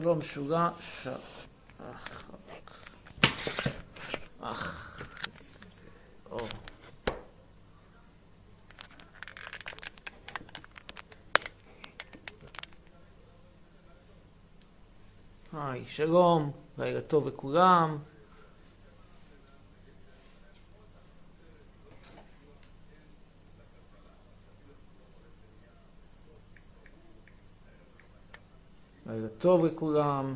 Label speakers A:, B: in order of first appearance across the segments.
A: שלום שוגה, ש... אך, אך, או. היי, שלום, לילה טוב לכולם. לילה טוב לכולם.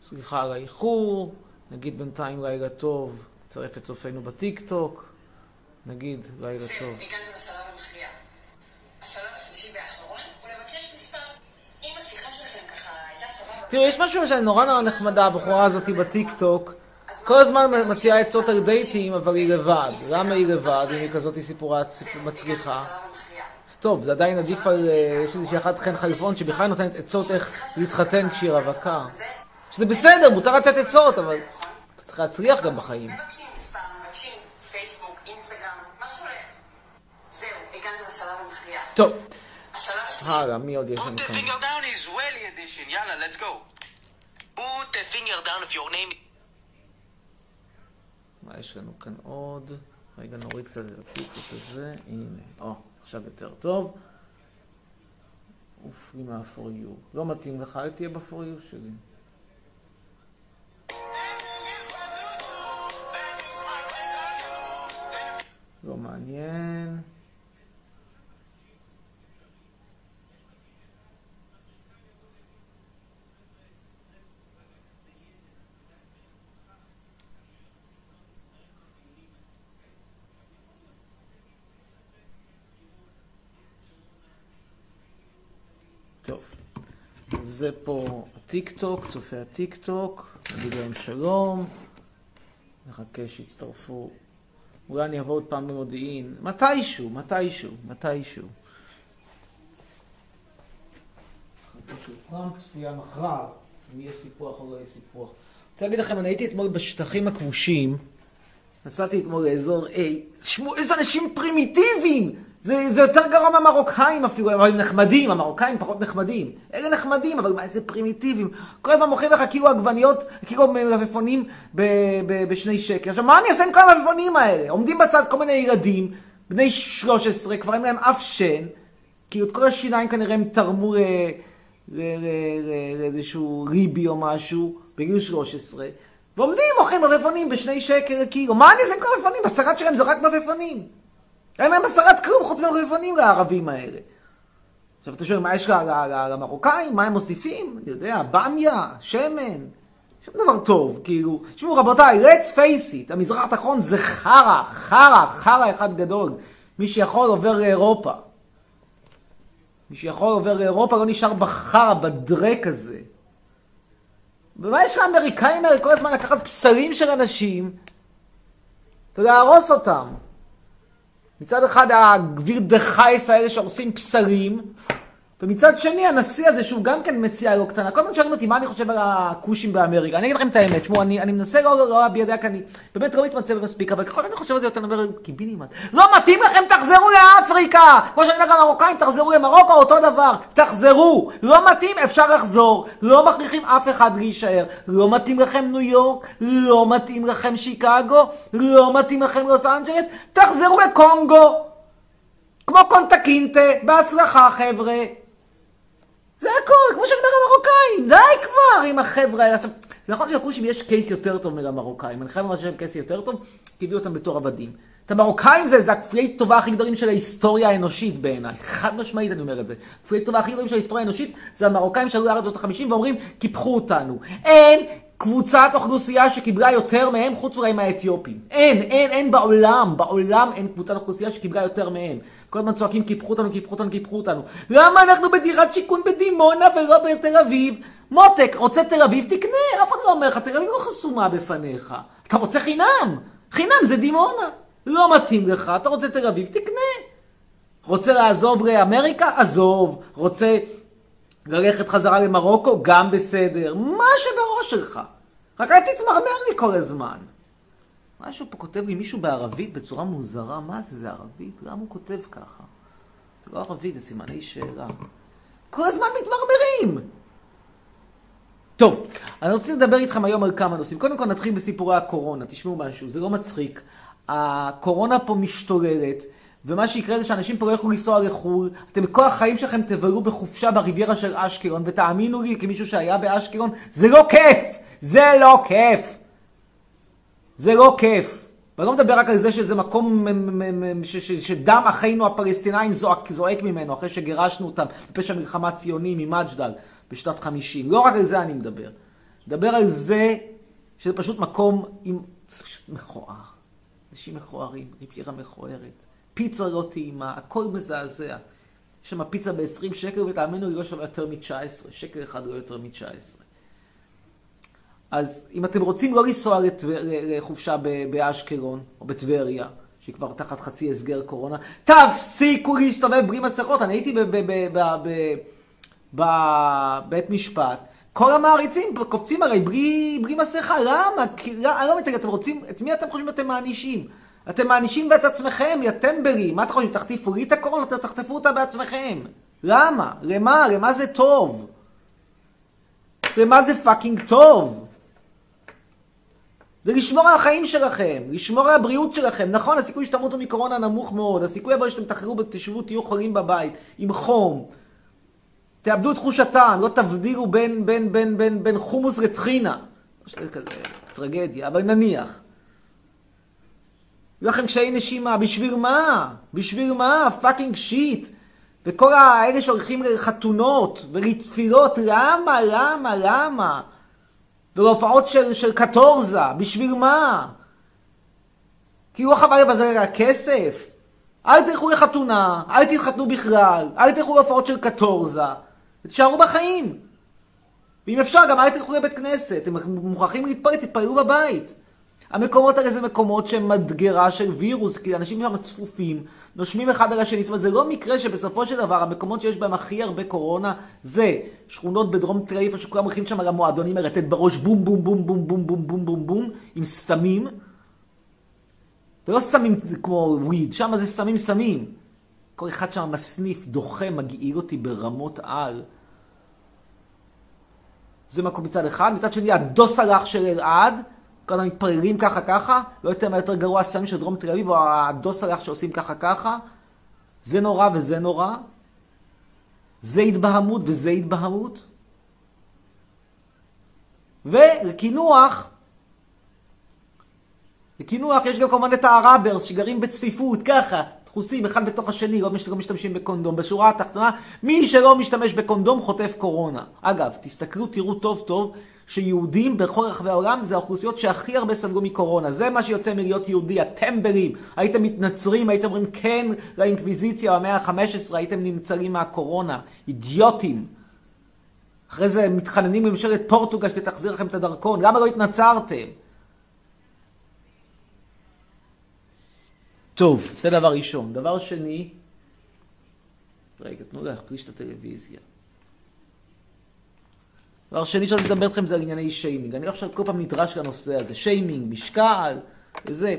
A: סליחה על האיחור, נגיד בינתיים לילה טוב, נצרף את צופינו בטיק טוק, נגיד לילה טוב.
B: הגענו לשלב המכריע. השלב השלישי והאחרון הוא לבקש מספר. אם השיחה שלכם ככה הייתה סבבה...
A: תראו, יש משהו שאני נורא נורא נחמדה, הבחורה הזאת בטיק טוק. כל הזמן מציעה עצות על דייטים, אבל היא לבד. למה היא לבד, אם היא כזאת סיפורה מצליחה? טוב, זה עדיין עדיף על... אה, יש איזושהי אחת חן חלפון שבכלל נותנת עצות איך להתחתן כשהיא רווקה. שזה בסדר, מותר לתת עצות, אבל צריך להצליח גם בחיים. טוב. הלאה, מי עוד יש
C: Put
A: לנו
C: the
A: כאן?
C: finger down Israeli edition. Yalla, let's go. Put the finger down if your name
A: מה יש לנו כאן עוד? רגע, נוריד קצת את הטיקטוק הזה. הנה, או, עכשיו יותר טוב. עופרי מה-for you. לא מתאים לך, אל תהיה ב-for you שלי. לא מעניין. טוב, זה פה הטיק טוק, צופי הטיק טוק, נגיד להם שלום, נחכה שיצטרפו. אולי אני אבוא עוד פעם במודיעין, מתישהו, מתישהו, מתישהו. פעם צפייה מחר, אם יהיה סיפוח או לא יהיה סיפוח. אני רוצה להגיד לכם, אני הייתי אתמול בשטחים הכבושים, נסעתי אתמול לאזור A, תשמעו, איזה אנשים פרימיטיביים! זה, זה יותר גרוע מהמרוקאים אפילו, אבל הם נחמדים, המרוקאים פחות נחמדים. אלה נחמדים, אבל איזה פרימיטיביים. כל הזמן מוכרים לך כאילו עגבניות, כאילו מלפפונים בשני שקל. עכשיו, מה אני אעשה עם כל המלפפונים האלה? עומדים בצד כל מיני ילדים, בני 13, כבר אין להם אף שן, כאילו את כל השיניים כנראה הם תרמו לאיזשהו ריבי או משהו, בגיל 13, ועומדים מוכרים מלפפונים בשני שקל לקילו. מה אני אעשה עם כל המלפפונים? השרד שלהם זה רק מלפפונים. אין להם בשרד כלום חוץ ממלפפונים לערבים האלה. עכשיו אתה שואל, מה יש למרוקאים? מה הם מוסיפים? אני יודע, במיה, שמן, שום דבר טוב, כאילו. תשמעו רבותיי, let's face it, המזרח התחתון זה חרא, חרא, חרא אחד גדול. מי שיכול עובר לאירופה. מי שיכול עובר לאירופה לא נשאר בחרא, בדרק הזה. ומה יש לאמריקאים האלה כל הזמן לקחת בשרים של אנשים ולהרוס אותם? מצד אחד הגביר דה חייס האלה שהורסים בשרים, ומצד שני הנשיא הזה שהוא גם כן מציע לא קטנה. כל הזמן שואלים אותי מה אני חושב על הכושים באמריקה. אני אגיד לכם את האמת, תשמעו, אני, אני מנסה לא לא להביע דעה כי אני באמת לא מתמצא מספיק, אבל ככל שאני חושב על זה יותר, אני אומר, קיבינימט. לא מתאים לכם, תחזרו לאפריקה! כמו שאני אומר למרוקאים, תחזרו למרוקו, אותו דבר. תחזרו! לא מתאים, אפשר לחזור. לא מכריחים אף אחד להישאר. לא מתאים לכם ניו יורק, לא מתאים לכם שיקגו, לא מתאים לכם לוס אנג'לס, תחזרו לקונגו. כמו קונטה קינטה, בהצלחה חבר'ה. זה הכל, כמו שאני אומר למרוקאים, די כבר עם החבר'ה האלה. עכשיו, זה נכון שלכושים יש קייס יותר טוב מלמרוקאים, אני חייב לומר שיש קייס יותר טוב, כי הביאו אותם בתור עבדים. את המרוקאים זה, זה הכפויי טובה הכי גדולים של ההיסטוריה האנושית בעיניי, חד משמעית אני אומר את זה. הכפויי טובה הכי גדולים של ההיסטוריה האנושית זה המרוקאים שעלו לארץ בשנות ה-50 ואומרים, קיפחו אותנו. אין קבוצת אוכלוסייה שקיבלה יותר מהם, חוץ אולי מהאתיופים. אין, אין, אין בעולם, בעולם אין קבוצת אוכלוסייה שקיבלה יותר מהם. כל הזמן צועקים, קיפחו אותנו, קיפחו אותנו, קיפחו אותנו. למה אנחנו בדירת שיכון בדימונה ולא בתל אביב? מותק, רוצה תל אביב? תקנה. אף אחד לא אומר לך, תל אביב לא חסומה בפניך. אתה רוצה חינם. חינם זה דימונה. לא מתאים לך, אתה רוצה תל אביב? תקנה. רוצה לעזוב לאמריקה? עזוב. רוצה ללכת חזרה למרוקו? גם בסדר. מה שבראש שלך. רק אל תתמרמר לי כל הזמן. משהו פה כותב לי מישהו בערבית בצורה מוזרה, מה זה, זה ערבית? למה הוא כותב ככה? זה לא ערבית, זה סימני שאלה. כל הזמן מתמרמרים! טוב, אני רוצה לדבר איתכם היום על כמה נושאים. קודם כל נתחיל בסיפורי הקורונה, תשמעו משהו, זה לא מצחיק. הקורונה פה משתוללת, ומה שיקרה זה שאנשים פה לא יוכלו לנסוע לחו"ל, אתם כל החיים שלכם תבלו בחופשה בריביירה של אשקלון, ותאמינו לי, כמישהו שהיה באשקלון, זה לא כיף! זה לא כיף! זה לא כיף. ואני לא מדבר רק על זה שזה מקום שדם אחינו הפלסטינאים זועק, זועק ממנו, אחרי שגירשנו אותם בפשע מלחמה ציוני ממג'דל בשנת 50. לא רק על זה אני מדבר. מדבר על זה שזה פשוט מקום עם... זה פשוט מכוער. אנשים מכוערים, ריביירה מכוערת. פיצה לא טעימה, הכל מזעזע. יש שם פיצה ב-20 שקל, ותאמינו היא לא שווה יותר מ-19. שקל אחד לא יותר מ-19. אז אם אתם רוצים לא לנסוע לחופשה באשקלון או בטבריה, שהיא כבר תחת חצי הסגר קורונה, תפסיקו להסתובב בלי מסכות. אני הייתי בבית משפט, כל המעריצים קופצים הרי בלי, בלי מסכה, למה? כי, לא, לא אתם רוצים, את מי אתם חושבים אתם מענישים? אתם מענישים את עצמכם, יא טמבלים. מה אתם חושבים, תחטיפו לי את הקורונה? תחטפו אותה בעצמכם. למה? למה? למה זה טוב? למה זה fucking טוב? זה לשמור על החיים שלכם, לשמור על הבריאות שלכם. נכון, הסיכוי שתמותו מקורונה נמוך מאוד, הסיכוי הבא שאתם תחררו, תשבו, תהיו חולים בבית, עם חום. תאבדו את חוש הטעם, לא תבדילו בין, בין, בין, בין, בין חומוס לטחינה. זה כזה טרגדיה, אבל נניח. יהיו לכם קשיי נשימה, בשביל מה? בשביל מה? fucking shit. וכל האלה שהולכים לחתונות ולתפילות, למה? למה? למה? ולהופעות של, של קטורזה, בשביל מה? כי חבל לבזל על הכסף? אל תלכו לחתונה, אל תתחתנו בכלל, אל תלכו להופעות של קטורזה, ותשארו בחיים. ואם אפשר, גם אל תלכו לבית כנסת, אתם מוכרחים להתפלל, תתפללו בבית. המקומות האלה זה מקומות שהם מדגרה של וירוס, כי אנשים שם צפופים, נושמים אחד על השני. זאת אומרת, זה לא מקרה שבסופו של דבר המקומות שיש בהם הכי הרבה קורונה זה שכונות בדרום תל אביב, שכולם הולכים שם למועדונים מרטט בראש בום בום בום בום בום בום בום בום בום עם סמים. ולא סמים כמו וויד, שם זה סמים סמים. כל אחד שם מסניף, דוחה, מגעיל אותי ברמות על. זה מקום מצד אחד, מצד שני הדוס הלך של אלעד. כל הזמן מתפררים ככה ככה, לא יותר מה יותר גרוע הסמים של דרום תל אביב, או הדוס הלך שעושים ככה ככה. זה נורא וזה נורא. זה התבהמות וזה התבהמות. ולקינוח, לקינוח יש גם כמובן את הראברס שגרים בצפיפות, ככה, דחוסים אחד בתוך השני, לא משתמשים בקונדום. בשורה התחתונה, מי שלא משתמש בקונדום חוטף קורונה. אגב, תסתכלו, תראו טוב טוב, שיהודים בכל רחבי העולם זה האוכלוסיות שהכי הרבה סבלו מקורונה. זה מה שיוצא מלהיות יהודי, הטמבלים. הייתם מתנצרים, הייתם אומרים כן לאינקוויזיציה במאה ה-15, הייתם נמצאים מהקורונה. אידיוטים. אחרי זה מתחננים לממשלת פורטוגל שתחזיר לכם את הדרכון. למה לא התנצרתם? טוב, זה דבר ראשון. דבר שני, רגע, תנו להחליש את הטלוויזיה. דבר שני שאני מדבר איתכם זה על ענייני שיימינג. אני עכשיו כל פעם נדרש לנושא הזה. שיימינג, משקל, וזה.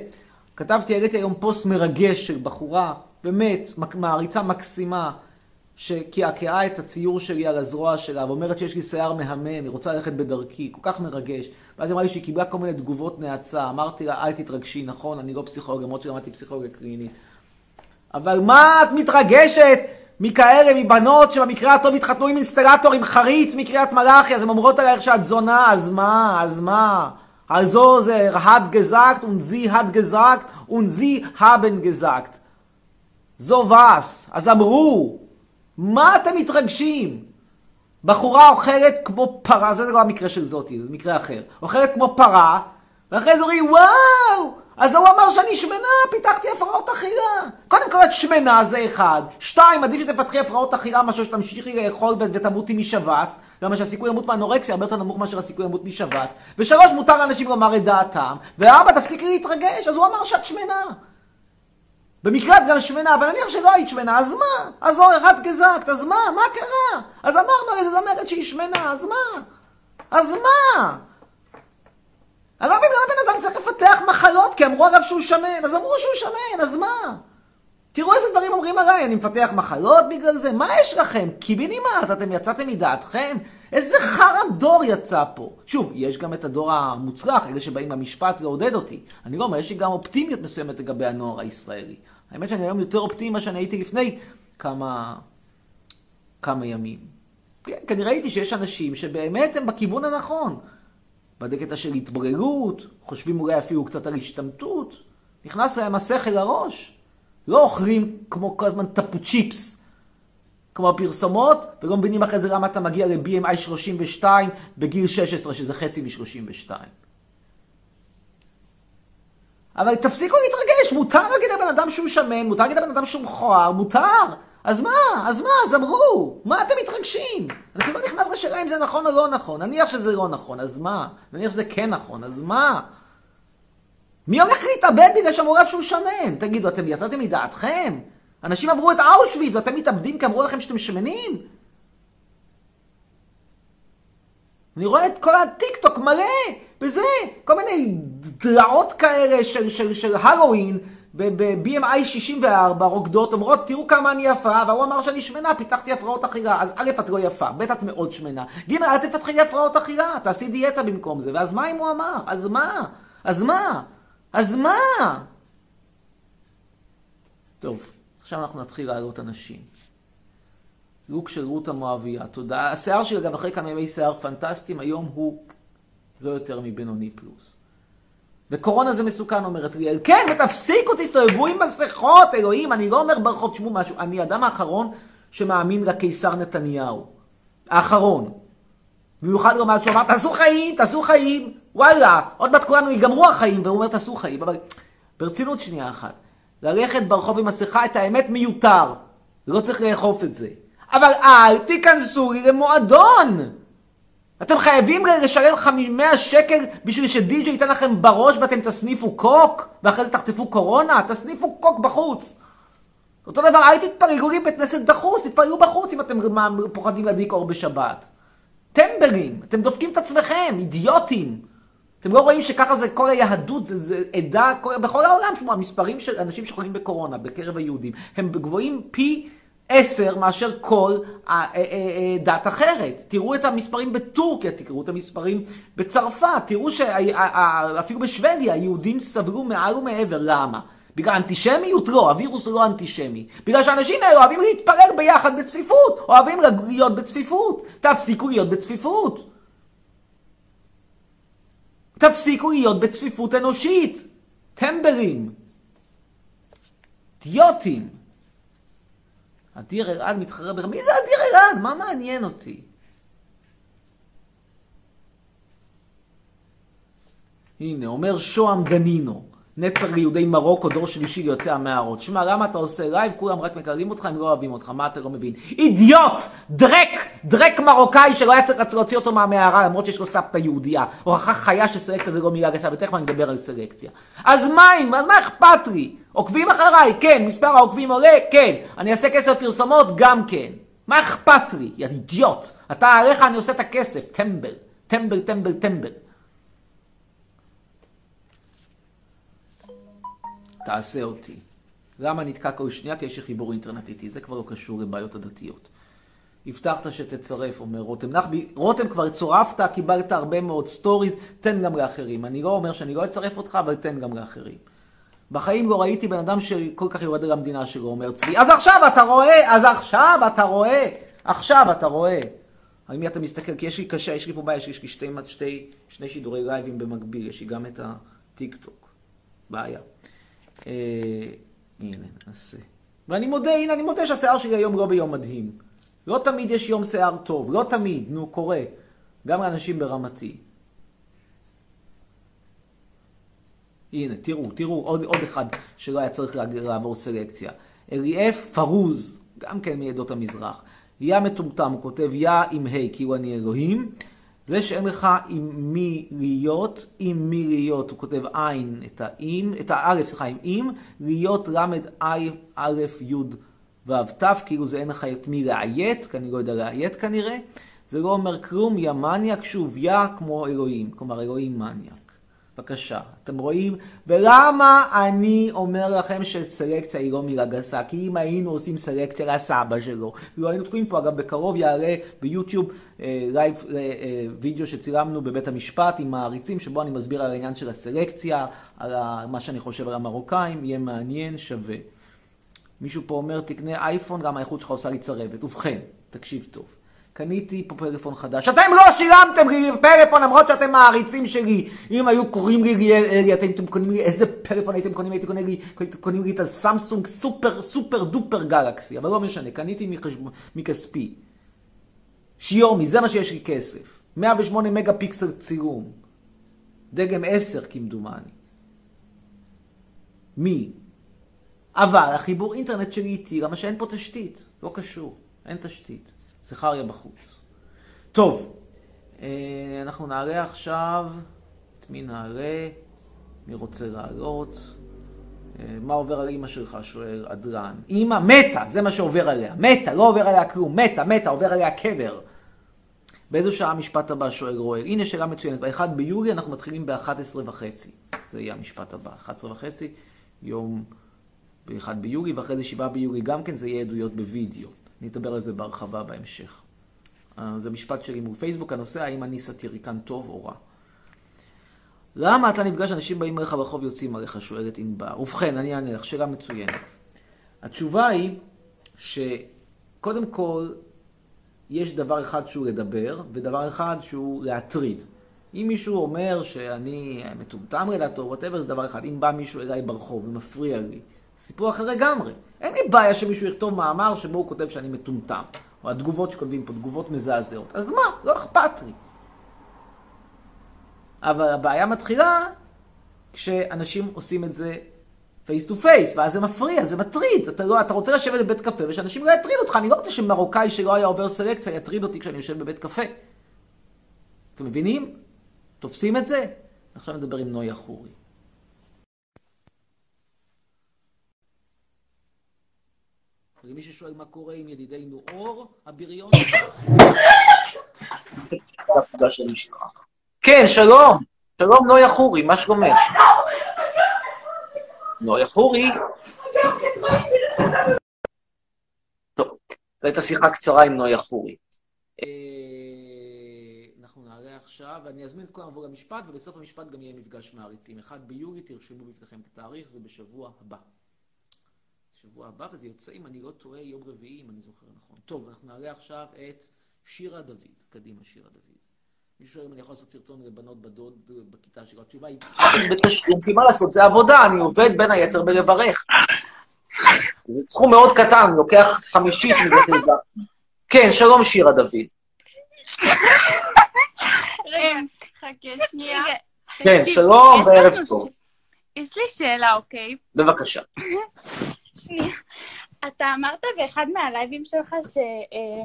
A: כתבתי, העליתי היום פוסט מרגש של בחורה, באמת, מעריצה מקסימה, שקעקעה את הציור שלי על הזרוע שלה, ואומרת שיש לי שיער מהמם, היא רוצה ללכת בדרכי, כל כך מרגש. ואז אמרה לי שהיא קיבלה כל מיני תגובות נאצה. אמרתי לה, אל תתרגשי, נכון, אני לא פסיכולוג, למרות שלמדתי פסיכולוגיה קלינית. אבל מה את מתרגשת? מכאלה, מבנות שבמקרה הטוב התחתנו עם אינסטלטור, עם חריץ מקריית מלאכי, אז הן אומרות עלייך שאת זונה, אז מה, אז מה? Also זה hat gesagt und sie hat gesagt und sie haben gesagt. was. אז אמרו, מה אתם מתרגשים? בחורה אוכלת כמו פרה, זה לא המקרה של זאתי, זה מקרה אחר. אוכלת כמו פרה, ואחרי זה אומרים, וואו! אז הוא אמר שאני שמנה, פיתחתי הפרעות אכילה. קודם כל, את שמנה זה אחד. שתיים, עדיף שתפתחי הפרעות אכילה מאשר שתמשיכי לאכול ותמותי משבץ. למה שהסיכוי למות מאנורקסיה הרבה יותר נמוך מאשר הסיכוי למות משבץ. ושלוש, מותר לאנשים לומר את דעתם. וארבע, תפסיקי להתרגש. אז הוא אמר שאת שמנה. במקרה את גם שמנה, אבל נניח שלא היית שמנה, אז מה? אז אור אחד גזקת, אז מה? מה קרה? אז אמרנו על איזה זמרת שהיא שמנה, אז מה? אז מה? אני לא מבין למה בן אדם צריך לפתח מחלות, כי אמרו עליו שהוא שמן, אז אמרו שהוא שמן, אז מה? תראו איזה דברים אומרים עליי, אני מפתח מחלות בגלל זה, מה יש לכם? קיבינימט, אתם יצאתם מדעתכם? איזה חרא דור יצא פה. שוב, יש גם את הדור המוצלח, אלה שבאים למשפט לעודד אותי. אני לא אומר, יש לי גם אופטימיות מסוימת לגבי הנוער הישראלי. האמת שאני היום יותר אופטימי ממה שאני הייתי לפני כמה, כמה ימים. כן, אני ראיתי שיש אנשים שבאמת הם בכיוון הנכון. בקטע של התבוללות, חושבים אולי אפילו קצת על השתמטות, נכנס להם השכל לראש. לא אוכלים כמו כל הזמן טפו צ'יפס, כמו הפרסומות, ולא מבינים אחרי זה למה אתה מגיע ל-BMI 32 בגיל 16, שזה חצי מ-32. אבל תפסיקו להתרגש, מותר להגיד לבן אדם שהוא שמן, מותר להגיד לבן אדם שהוא מכוער, מותר. אז מה? אז מה? אז אמרו. מה אתם מתרגשים? אני לא נכנס לשאלה אם זה נכון או לא נכון. נניח שזה לא נכון, אז מה? נניח שזה כן נכון, אז מה? מי הולך להתאבד בגלל שאמרו עליו שהוא שמן? תגידו, אתם יצאתם מדעתכם? אנשים עברו את אושוויץ ואתם מתאבדים כי אמרו לכם שאתם שמנים? אני רואה את כל הטיק-טוק מלא בזה, כל מיני דלעות כאלה של, של, של הלואוין ב-BMI 64, רוקדות, אומרות, תראו כמה אני יפה, והוא אמר שאני שמנה, פיתחתי הפרעות אכילה. אז א', את לא יפה, ב', את מאוד שמנה. ג', אל תפתחי הפרעות אכילה, תעשי דיאטה במקום זה. ואז מה אם הוא אמר? אז מה? אז מה? אז מה? טוב, עכשיו אנחנו נתחיל לעלות אנשים. לוק של רות המואביה, תודה. השיער שלי, גם אחרי כמה ימי שיער פנטסטיים, היום הוא לא יותר מבינוני פלוס. וקורונה זה מסוכן, אומרת ליאל. כן, ותפסיקו, תסתובבו עם מסכות, אלוהים, אני לא אומר ברחוב, תשמעו משהו, אני האדם האחרון שמאמין לקיסר נתניהו. האחרון. במיוחד אז שהוא אמר, תעשו חיים, תעשו חיים, וואלה, עוד מעט כולנו ייגמרו החיים, והוא אומר, תעשו חיים. אבל ברצינות שנייה אחת, ללכת ברחוב עם מסכה, את האמת מיותר. לא צריך לאכוף את זה. אבל אל תיכנסו לי למועדון. אתם חייבים לשלם 100 שקל בשביל שדי.ג'י ייתן לכם בראש ואתם תסניפו קוק, ואחרי זה תחטפו קורונה, תסניפו קוק בחוץ. אותו דבר, אל תתפללו לי בית כנסת דחוס, תתפללו בחוץ אם אתם פוחדים להדליק אור בשבת. טמבלים, אתם דופקים את עצמכם, אידיוטים. אתם לא רואים שככה זה כל היהדות, זה, זה עדה, כל, בכל העולם, שמו, המספרים של אנשים שחולים בקורונה בקרב היהודים, הם גבוהים פי עשר מאשר כל דת אחרת. תראו את המספרים בטורקיה, תראו את המספרים בצרפת, תראו שאפילו בשוודיה היהודים סבלו מעל ומעבר. למה? בגלל אנטישמיות? לא, הווירוס הוא לא אנטישמי. בגלל שהאנשים האלה אוהבים להתפלל ביחד בצפיפות, אוהבים להיות בצפיפות. תפסיקו להיות בצפיפות. תפסיקו להיות בצפיפות אנושית. טמבלים. אידיוטים. אדיר אלעד מתחרה בך. מי זה אדיר אלעד? מה מעניין אותי? הנה, אומר שוהם דנינו. נצר ליהודי מרוקו, דור שלישי ליוצאי המערות. שמע, למה אתה עושה live? כולם רק מקללים אותך, הם לא אוהבים אותך, מה אתה לא מבין? אידיוט! דרק! דרק מרוקאי שלא היה צריך להוציא אותו מהמערה, למרות שיש לו סבתא יהודייה. הוכחה חיה שסלקציה זה לא מילה גסה, ותכף אני אדבר על סלקציה. אז מה אם? אז מה אכפת לי? עוקבים אחריי? כן. מספר העוקבים עולה? כן. אני אעשה כסף פרסומות? גם כן. מה אכפת לי? יא אידיוט. אתה עליך אני עושה את הכסף. טמבל. טמבל, טמבל, טמבל. תעשה אותי. למה נתקע כל שנייה? כי יש לי חיבור אינטרנט איתי, זה כבר לא קשור לבעיות הדתיות. הבטחת שתצרף, אומר רותם נחבי. רותם, כבר צורפת, קיבלת הרבה מאוד סטוריז, תן גם לאחרים. אני לא אומר שאני לא אצרף אותך, אבל תן גם לאחרים. בחיים לא ראיתי בן אדם שכל כך יורד על המדינה שלו, אומר צבי. אז עכשיו אתה רואה, אז עכשיו אתה רואה, עכשיו אתה רואה. על מי אתה מסתכל? כי יש לי קשה, יש לי פה בעיה, יש לי שתי, שתי, שני שידורי לייבים במקביל, יש לי גם את הטיק טוק. בעיה. אה, הנה, נעשה. ואני מודה, הנה, אני מודה שהשיער שלי היום לא ביום מדהים. לא תמיד יש יום שיער טוב, לא תמיד, נו, קורה. גם לאנשים ברמתי. הנה, תראו, תראו, עוד, עוד אחד שלא היה צריך לעבור סלקציה. אליאף פרוז, גם כן מעדות המזרח. יא מטומטם, הוא כותב יא עם ה', כאילו אני אלוהים. זה שאין לך עם מי להיות, עם מי להיות, הוא כותב עין, את האם, את האלף, סליחה, עם אם, להיות למד א', א', י', ו', ת', כאילו זה אין לך את מי לאיית, כי אני לא יודע לאיית כנראה. זה לא אומר כלום, יא מניאק, שוב, יא כמו אלוהים, כלומר אלוהים מניאק. בבקשה, אתם רואים? ולמה אני אומר לכם שסלקציה היא לא מילה גסה? כי אם היינו עושים סלקציה לסבא שלו, לא היינו תקועים פה, אגב, בקרוב יעלה ביוטיוב אה, live, אה, אה, וידאו שצילמנו בבית המשפט עם העריצים, שבו אני מסביר על העניין של הסלקציה, על ה, מה שאני חושב על המרוקאים, יהיה מעניין, שווה. מישהו פה אומר, תקנה אייפון, גם האיכות שלך עושה לי צרבת. ובכן, תקשיב טוב. קניתי פה פלאפון חדש. אתם לא שילמתם לי פלאפון למרות שאתם מעריצים שלי. אם היו קוראים לי אלי, אתם הייתם קונים לי, איזה פלאפון הייתם קונים? הייתם קונים לי, קונים לי את הסמסונג סופר סופר דופר גלקסי. אבל לא משנה, קניתי מחשב... מכספי. שיומי, זה מה שיש לי כסף. 108 מגה פיקסל צילום. דגם 10 כמדומני. מי? אבל החיבור אינטרנט שלי איתי, למה שאין פה תשתית. לא קשור, אין תשתית. זכריה בחוץ. טוב, אה, אנחנו נעלה עכשיו, את מי נעלה? מי רוצה לעלות? אה, מה עובר על אימא שלך? שואל אדרן. אימא מתה, זה מה שעובר עליה. מתה, לא עובר עליה כלום. מתה, מתה, עובר עליה קבר. באיזו שעה המשפט הבא שואל רועל? הנה שאלה מצוינת. ב-1 ביולי אנחנו מתחילים ב-11 וחצי. זה יהיה המשפט הבא. 11 וחצי, יום ב-1 ביולי, ואחרי זה 7 ביולי גם כן, זה יהיה עדויות בווידאו. אני אדבר על זה בהרחבה בהמשך. אה, זה משפט שלי מול פייסבוק, הנושא האם אני סאטיריקן טוב או רע. למה אתה נפגש, אנשים באים אליך ברחוב יוצאים עליך, שואלת ענבר. ובכן, אני אענה לך, שאלה מצוינת. התשובה היא שקודם כל, יש דבר אחד שהוא לדבר, ודבר אחד שהוא להטריד. אם מישהו אומר שאני מטומטם לדעתו, וואטאבר, זה דבר אחד. אם בא מישהו אליי ברחוב ומפריע לי, סיפור אחר לגמרי. אין לי בעיה שמישהו יכתוב מאמר שבו הוא כותב שאני מטומטם. או התגובות שכותבים פה, תגובות מזעזעות. אז מה? לא אכפת לי. אבל הבעיה מתחילה כשאנשים עושים את זה face to face, ואז זה מפריע, זה מטריד. אתה, לא, אתה רוצה לשבת בבית קפה ושאנשים לא יטריד אותך. אני לא רוצה שמרוקאי שלא היה עובר סלקציה יטריד אותי כשאני יושב בבית קפה. אתם מבינים? תופסים את זה? עכשיו נדבר עם נויה חורי. ומי ששואל מה קורה עם ידידנו אור, הבריון... כן, שלום. שלום, נויה חורי, מה שלומך? נויה חורי. טוב, זו הייתה שיחה קצרה עם נויה חורי. אה, אנחנו נעלה עכשיו, ואני אזמין את כולם לבוא למשפט, ובסוף המשפט גם יהיה מפגש מעריצים. 1 ביולי, תרשמו בפניכם את התאריך, זה בשבוע הבא. שבוע הבא, וזה יוצא, אם אני לא טועה, יום רביעי, אם אני זוכר נכון. טוב, אנחנו נעלה עכשיו את שירה דוד. קדימה, שירה דוד. מישהו שואל אם אני יכול לעשות סרטון לבנות בדוד בכיתה שלו. התשובה היא, בתשלום, כי מה לעשות, זה עבודה, אני עובד בין היתר בלברך. זה סכום מאוד קטן, לוקח חמישית מזה. כן, שלום שירה דוד.
D: רגע, חכה שנייה.
A: כן, שלום וערב טוב.
D: יש לי שאלה, אוקיי?
A: בבקשה.
D: שנייה. אתה אמרת באחד מהלייבים שלך ש... אה,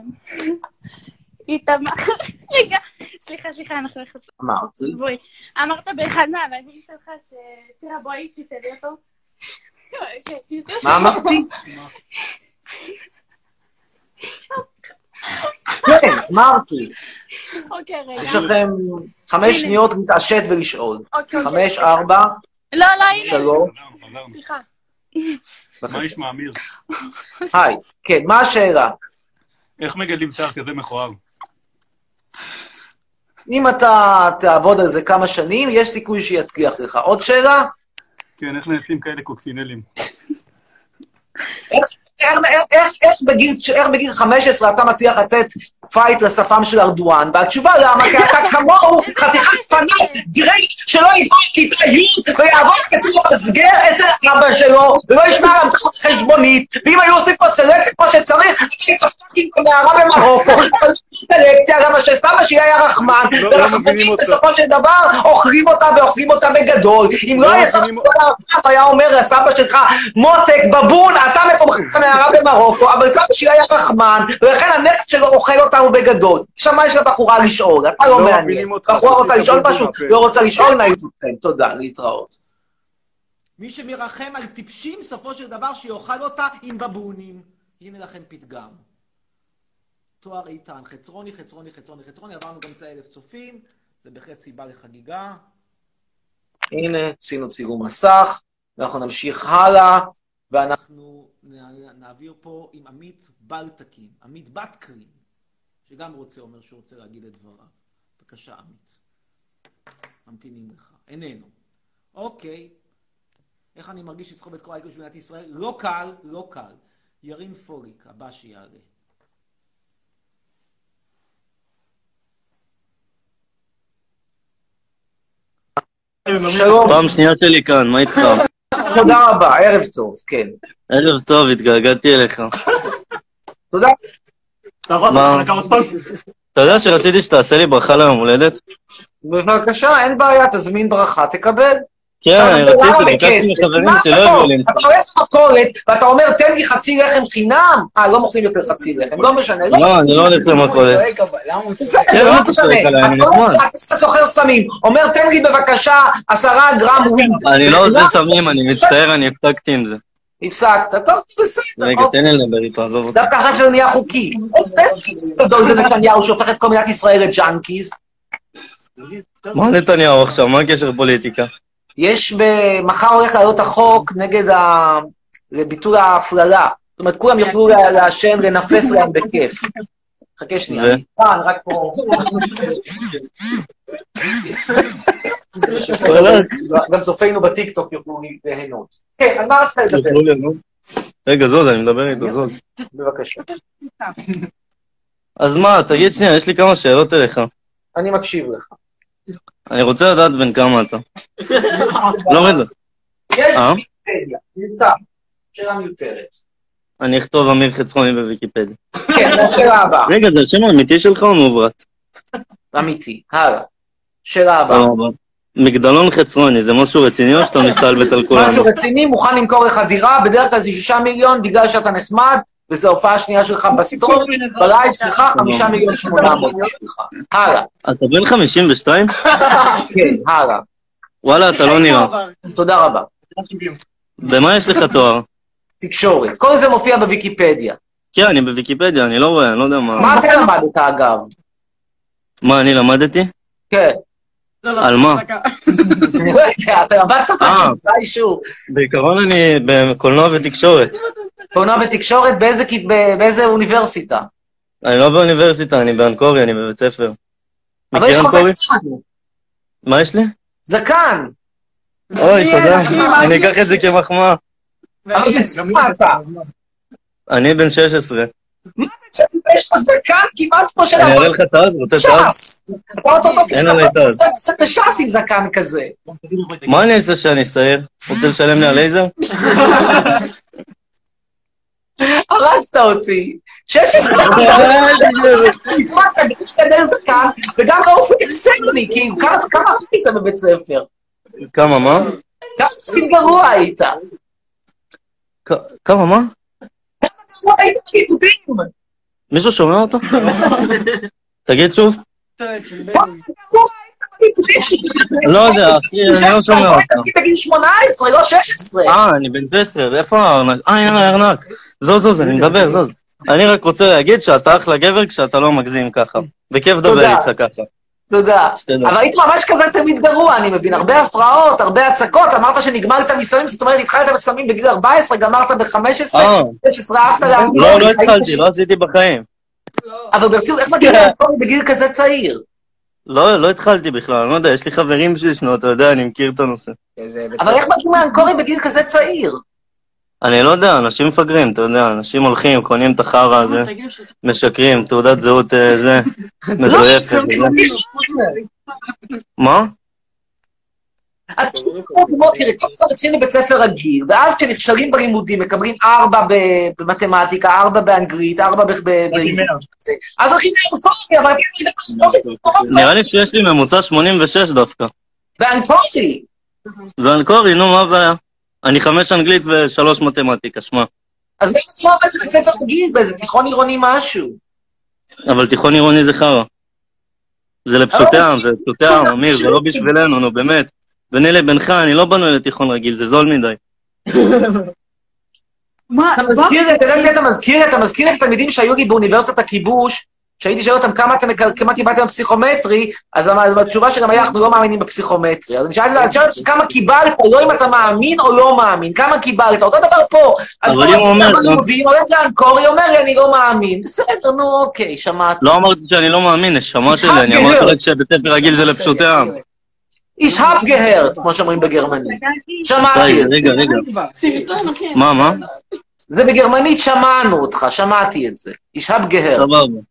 D: איתמר... רגע, סליחה, סליחה, אנחנו נכנסים.
A: אמרתי.
D: בואי. אמרת באחד מהלייבים שלך ש... שירה, בואי, תשאלי אותו.
A: מה אמרתי? כן, אמרתי.
D: אוקיי, רגע.
A: יש לכם חמש שניות להתעשת ולשאול.
D: אוקיי,
A: חמש,
D: אוקיי.
A: ארבע,
D: לא, לא.
A: שלוש.
D: סליחה.
E: מה נשמע, אמיר?
A: היי. כן, מה השאלה?
E: איך מגדלים שיער כזה מכוער?
A: אם אתה תעבוד על זה כמה שנים, יש סיכוי שיצליח לך. עוד שאלה?
E: כן, איך נעשים כאלה קוקסינלים?
A: איך, איך, איך, איך, בגיל, איך בגיל 15 אתה מצליח לתת fight לשפם של ארדואן? והתשובה למה? כי אתה כמוהו חתיכת פנאט grade שלא יגמור כיתה י' ויעבוד כתוב מסגר אצל אבא שלו ולא ישמע על המצאות חשבונית ואם היו עושים פה סלקציה כמו שצריך, היית פאקינג במערה במרוקו סלקציה, למה שסבא שלי היה רחמן
E: לא- לא
A: ורחמנים. בסופו של דבר אוכלים אותה ואוכלים אותה בגדול אם לא
E: לא
A: היה סבא שלך היה אומר לסבא שלך, מותק, בבון, אתה מקומך במערה במרוקו, אבל סבא שלי היה רחמן, ולכן הנכד שלו אוכל אותנו בגדול. עכשיו, מה יש לבחורה לשאול? אתה לא
E: לא
A: מעניין. בחורה רוצה לשאול משהו? לא רוצה לשאול, נעיף אתכם. תודה, להתראות. מי שמרחם על טיפשים, סופו של דבר שיאכל אותה עם בבונים. הנה לכם פתגם. תואר איתן, חצרוני, חצרוני, חצרוני, חצרוני, עברנו גם את האלף צופים, זה בהחלט סיבה לחגיגה. הנה, עשינו צילום מסך, ואנחנו נמשיך הלאה, ואנחנו נעביר פה עם עמית בלטקין, עמית בטקרין, שגם רוצה, אומר שהוא רוצה להגיד את דבריו. בבקשה, עמית. ממתינים לך. איננו. אוקיי. איך אני מרגיש לסחוב את כל האייקון של מדינת ישראל? לא קל, לא קל. ירין פוליק, הבא שיעלה. שלום,
F: פעם שנייה שלי כאן, מה איתך?
A: תודה רבה, ערב טוב, כן.
F: ערב טוב, התגעגעתי אליך.
A: תודה.
F: מה? אתה יודע שרציתי שתעשה לי ברכה ליום הולדת?
A: בבקשה, אין בעיה, תזמין ברכה, תקבל.
F: כן, אני רציתי, ביקשתי? מחברים שלא
A: לעשות?
F: הביאו לי.
A: אתה הולך למכולת, ואתה אומר, תן לי חצי לחם חינם? אה, לא מוכרים יותר חצי לחם, לא משנה. לא
F: לא, אני לא הולך למכולת.
A: בסדר,
F: כן,
A: לא משנה.
F: אתה
A: אתה לא אתה סוחר סמים. אומר, תן לי בבקשה עשרה גרם וויד.
F: אני לא עושה סמים, אני מצטער, אני הפסקתי עם זה.
A: הפסקת, טוב, בסדר.
F: רגע,
A: אוקיי.
F: תן לי לדבר איתו, עזוב אותי.
A: דווקא עכשיו שזה נהיה חוקי. איזה איזה גדול זה נתניהו שהופך את כל מדינת ישראל לג'אנקיז.
F: מה נתניהו עכשיו? מה הקשר פוליטיקה?
A: יש ב... מחר הולך לעלות החוק נגד ה... לביטול ההפללה. זאת אומרת, כולם יוכלו לעשן, לנפס להם בכיף. חכה שנייה,
F: ו?
A: אני רק פה. גם צופינו בטיקטוק יוכלו ליהנות. כן, על מה רצית לדבר?
F: רגע, זוז, אני מדבר איתו, זוז.
A: בבקשה.
F: אז מה, תגיד שנייה, יש לי כמה שאלות אליך.
A: אני מקשיב לך.
F: אני רוצה לדעת בן כמה אתה. לא רגע.
A: יש
F: אה?
A: ויקיפדיה, נמצא. שאלה מיותרת.
F: אני אכתוב אמיר חצרוני בוויקיפדיה.
A: כן, השאלה הבאה.
F: רגע, זה השם האמיתי שלך או מעוברת?
A: אמיתי. הלאה. שאלה הבאה.
F: מגדלון חצרוני, זה משהו רציני או שאתה מסתלבט על כולנו?
A: משהו רציני, מוכן למכור לך דירה, בדרך כלל זה שישה מיליון בגלל שאתה נחמד, וזו ההופעה השנייה שלך בסטורי, ב live, סליחה, חמישה מיליון שמונה מאות בשבילך. הלאה.
F: אתה בן 52?
A: כן, הלאה.
F: וואלה, אתה לא נראה.
A: תודה רבה.
F: במה יש לך תואר?
A: תקשורת. כל זה מופיע בוויקיפדיה.
F: כן, אני בוויקיפדיה, אני לא רואה, אני לא יודע מה...
A: מה אתה למדת, אגב?
F: מה, אני למדתי?
A: כן.
F: על מה?
A: אני לא יודע, אתה למדת
F: אה.
A: משהו, מתישהו.
F: בעיקרון אני בקולנוע ותקשורת.
A: קולנוע ותקשורת, באיזה אוניברסיטה?
F: אני לא באוניברסיטה, אני באנקורי, אני בבית ספר.
A: אבל יש לך? זקן.
F: מה יש לי?
A: זקן.
F: אוי, תודה. אני אקח את זה כמחמאה.
A: אבל מה אתה?
F: אני בן 16.
A: יש לך זקן כמעט כמו של
F: אני אראה לך את אז, רוצה את?
A: ש"ס. אתה רואה אותו
F: תז.
A: בש"ס עם זקן כזה.
F: מה אני אעשה שאני אסתער? רוצה לשלם לי על לייזר?
A: הרגת אותי. 16, נשמח תגיד שתדר זקן, וגם לעוף אקסטרני, כאילו, כמה היית בבית ספר?
F: כמה, מה?
A: כמה תמיד גרוע היית?
F: כמה, מה?
A: גרוע היית בלימודים.
F: מישהו שומע אותו? תגיד שוב. לא יודע, אחי, אני לא שומע אותך.
A: בגיל 18, לא 16.
F: אה, אני בן 16, ואיפה הארנק? אה, הנה הארנק. זוז, זוז, אני מדבר, זוז. אני רק רוצה להגיד שאתה אחלה גבר כשאתה לא מגזים ככה. וכיף לדבר. איתך ככה.
A: תודה. אבל היית ממש כזה תלמיד גרוע, אני מבין. הרבה הפרעות, הרבה הצקות. אמרת שנגמרת מסמים, זאת אומרת, התחלת בסמים בגיל 14, גמרת ב-15,
F: אה,
A: 16, אהבת לאלכוהול.
F: לא, לא
A: היית
F: התחלתי, לא עשיתי בחיים.
A: אבל ברצינות, איך מגיעים לאלכוהול בגיל כזה צעיר?
F: לא, לא התחלתי בכלל, אני לא יודע, יש לי חברים שישנו, אתה יודע, אני מכיר את הנושא.
A: אבל איך מגיעים לאנקורי בגיל כזה צעיר?
F: אני לא יודע, אנשים מפגרים, אתה יודע, אנשים הולכים, קונים את החרא הזה, משקרים, תעודת זהות אה, זה, מזויפת.
A: זה
F: וזה.
A: מזויף.
F: מה?
A: מתחיל מבית ספר רגיל, ואז כשנכשלים בלימודים, מקבלים ארבע במתמטיקה, ארבע באנגלית, ארבע ב- אז הולכים לאנקורי, אבל אני
F: נראה לי שיש לי ממוצע 86 דווקא.
A: באנקורי.
F: ואנקורי, נו, מה הבעיה? אני חמש אנגלית ושלוש מתמטיקה, שמע.
A: אז גם אתה עובד בבית ספר רגיל, באיזה תיכון עירוני משהו.
F: אבל תיכון עירוני זה חרא. זה לפשוטי העם, זה לפשוטי העם, אמיר, זה לא בשבילנו, נו, באמת. ביני לבינך, אני לא בנוי לתיכון רגיל, זה זול מדי.
D: מה?
A: אתה מזכיר? אתה מזכיר את התלמידים שהיו לי באוניברסיטת הכיבוש, כשהייתי שואל אותם כמה, אתם, כמה קיבלתם בפסיכומטרי, אז התשובה שלהם היה, אנחנו לא מאמינים בפסיכומטרי. אז אני שאלתי אותם, כמה קיבלת, לא אם אתה מאמין או לא מאמין, כמה קיבלת, אותו דבר פה.
F: אבל
A: אני
F: אם הוא אומר-
A: לימודים, הולך לאנקור, היא אומר לי, אני לא מאמין. בסדר, נו, אוקיי, שמעתי.
F: לא אמרתי שאני לא מאמין, נשמה שלי, אני אמרתי רק שבית ספר רגיל זה לפשוטי העם.
A: איש האב גהרט, כמו שאומרים בגרמנית. שמעתי.
F: רגע, רגע, רגע. מה, מה?
A: זה בגרמנית שמענו אותך, שמעתי את זה. איש האב גהרט.
F: סבבה.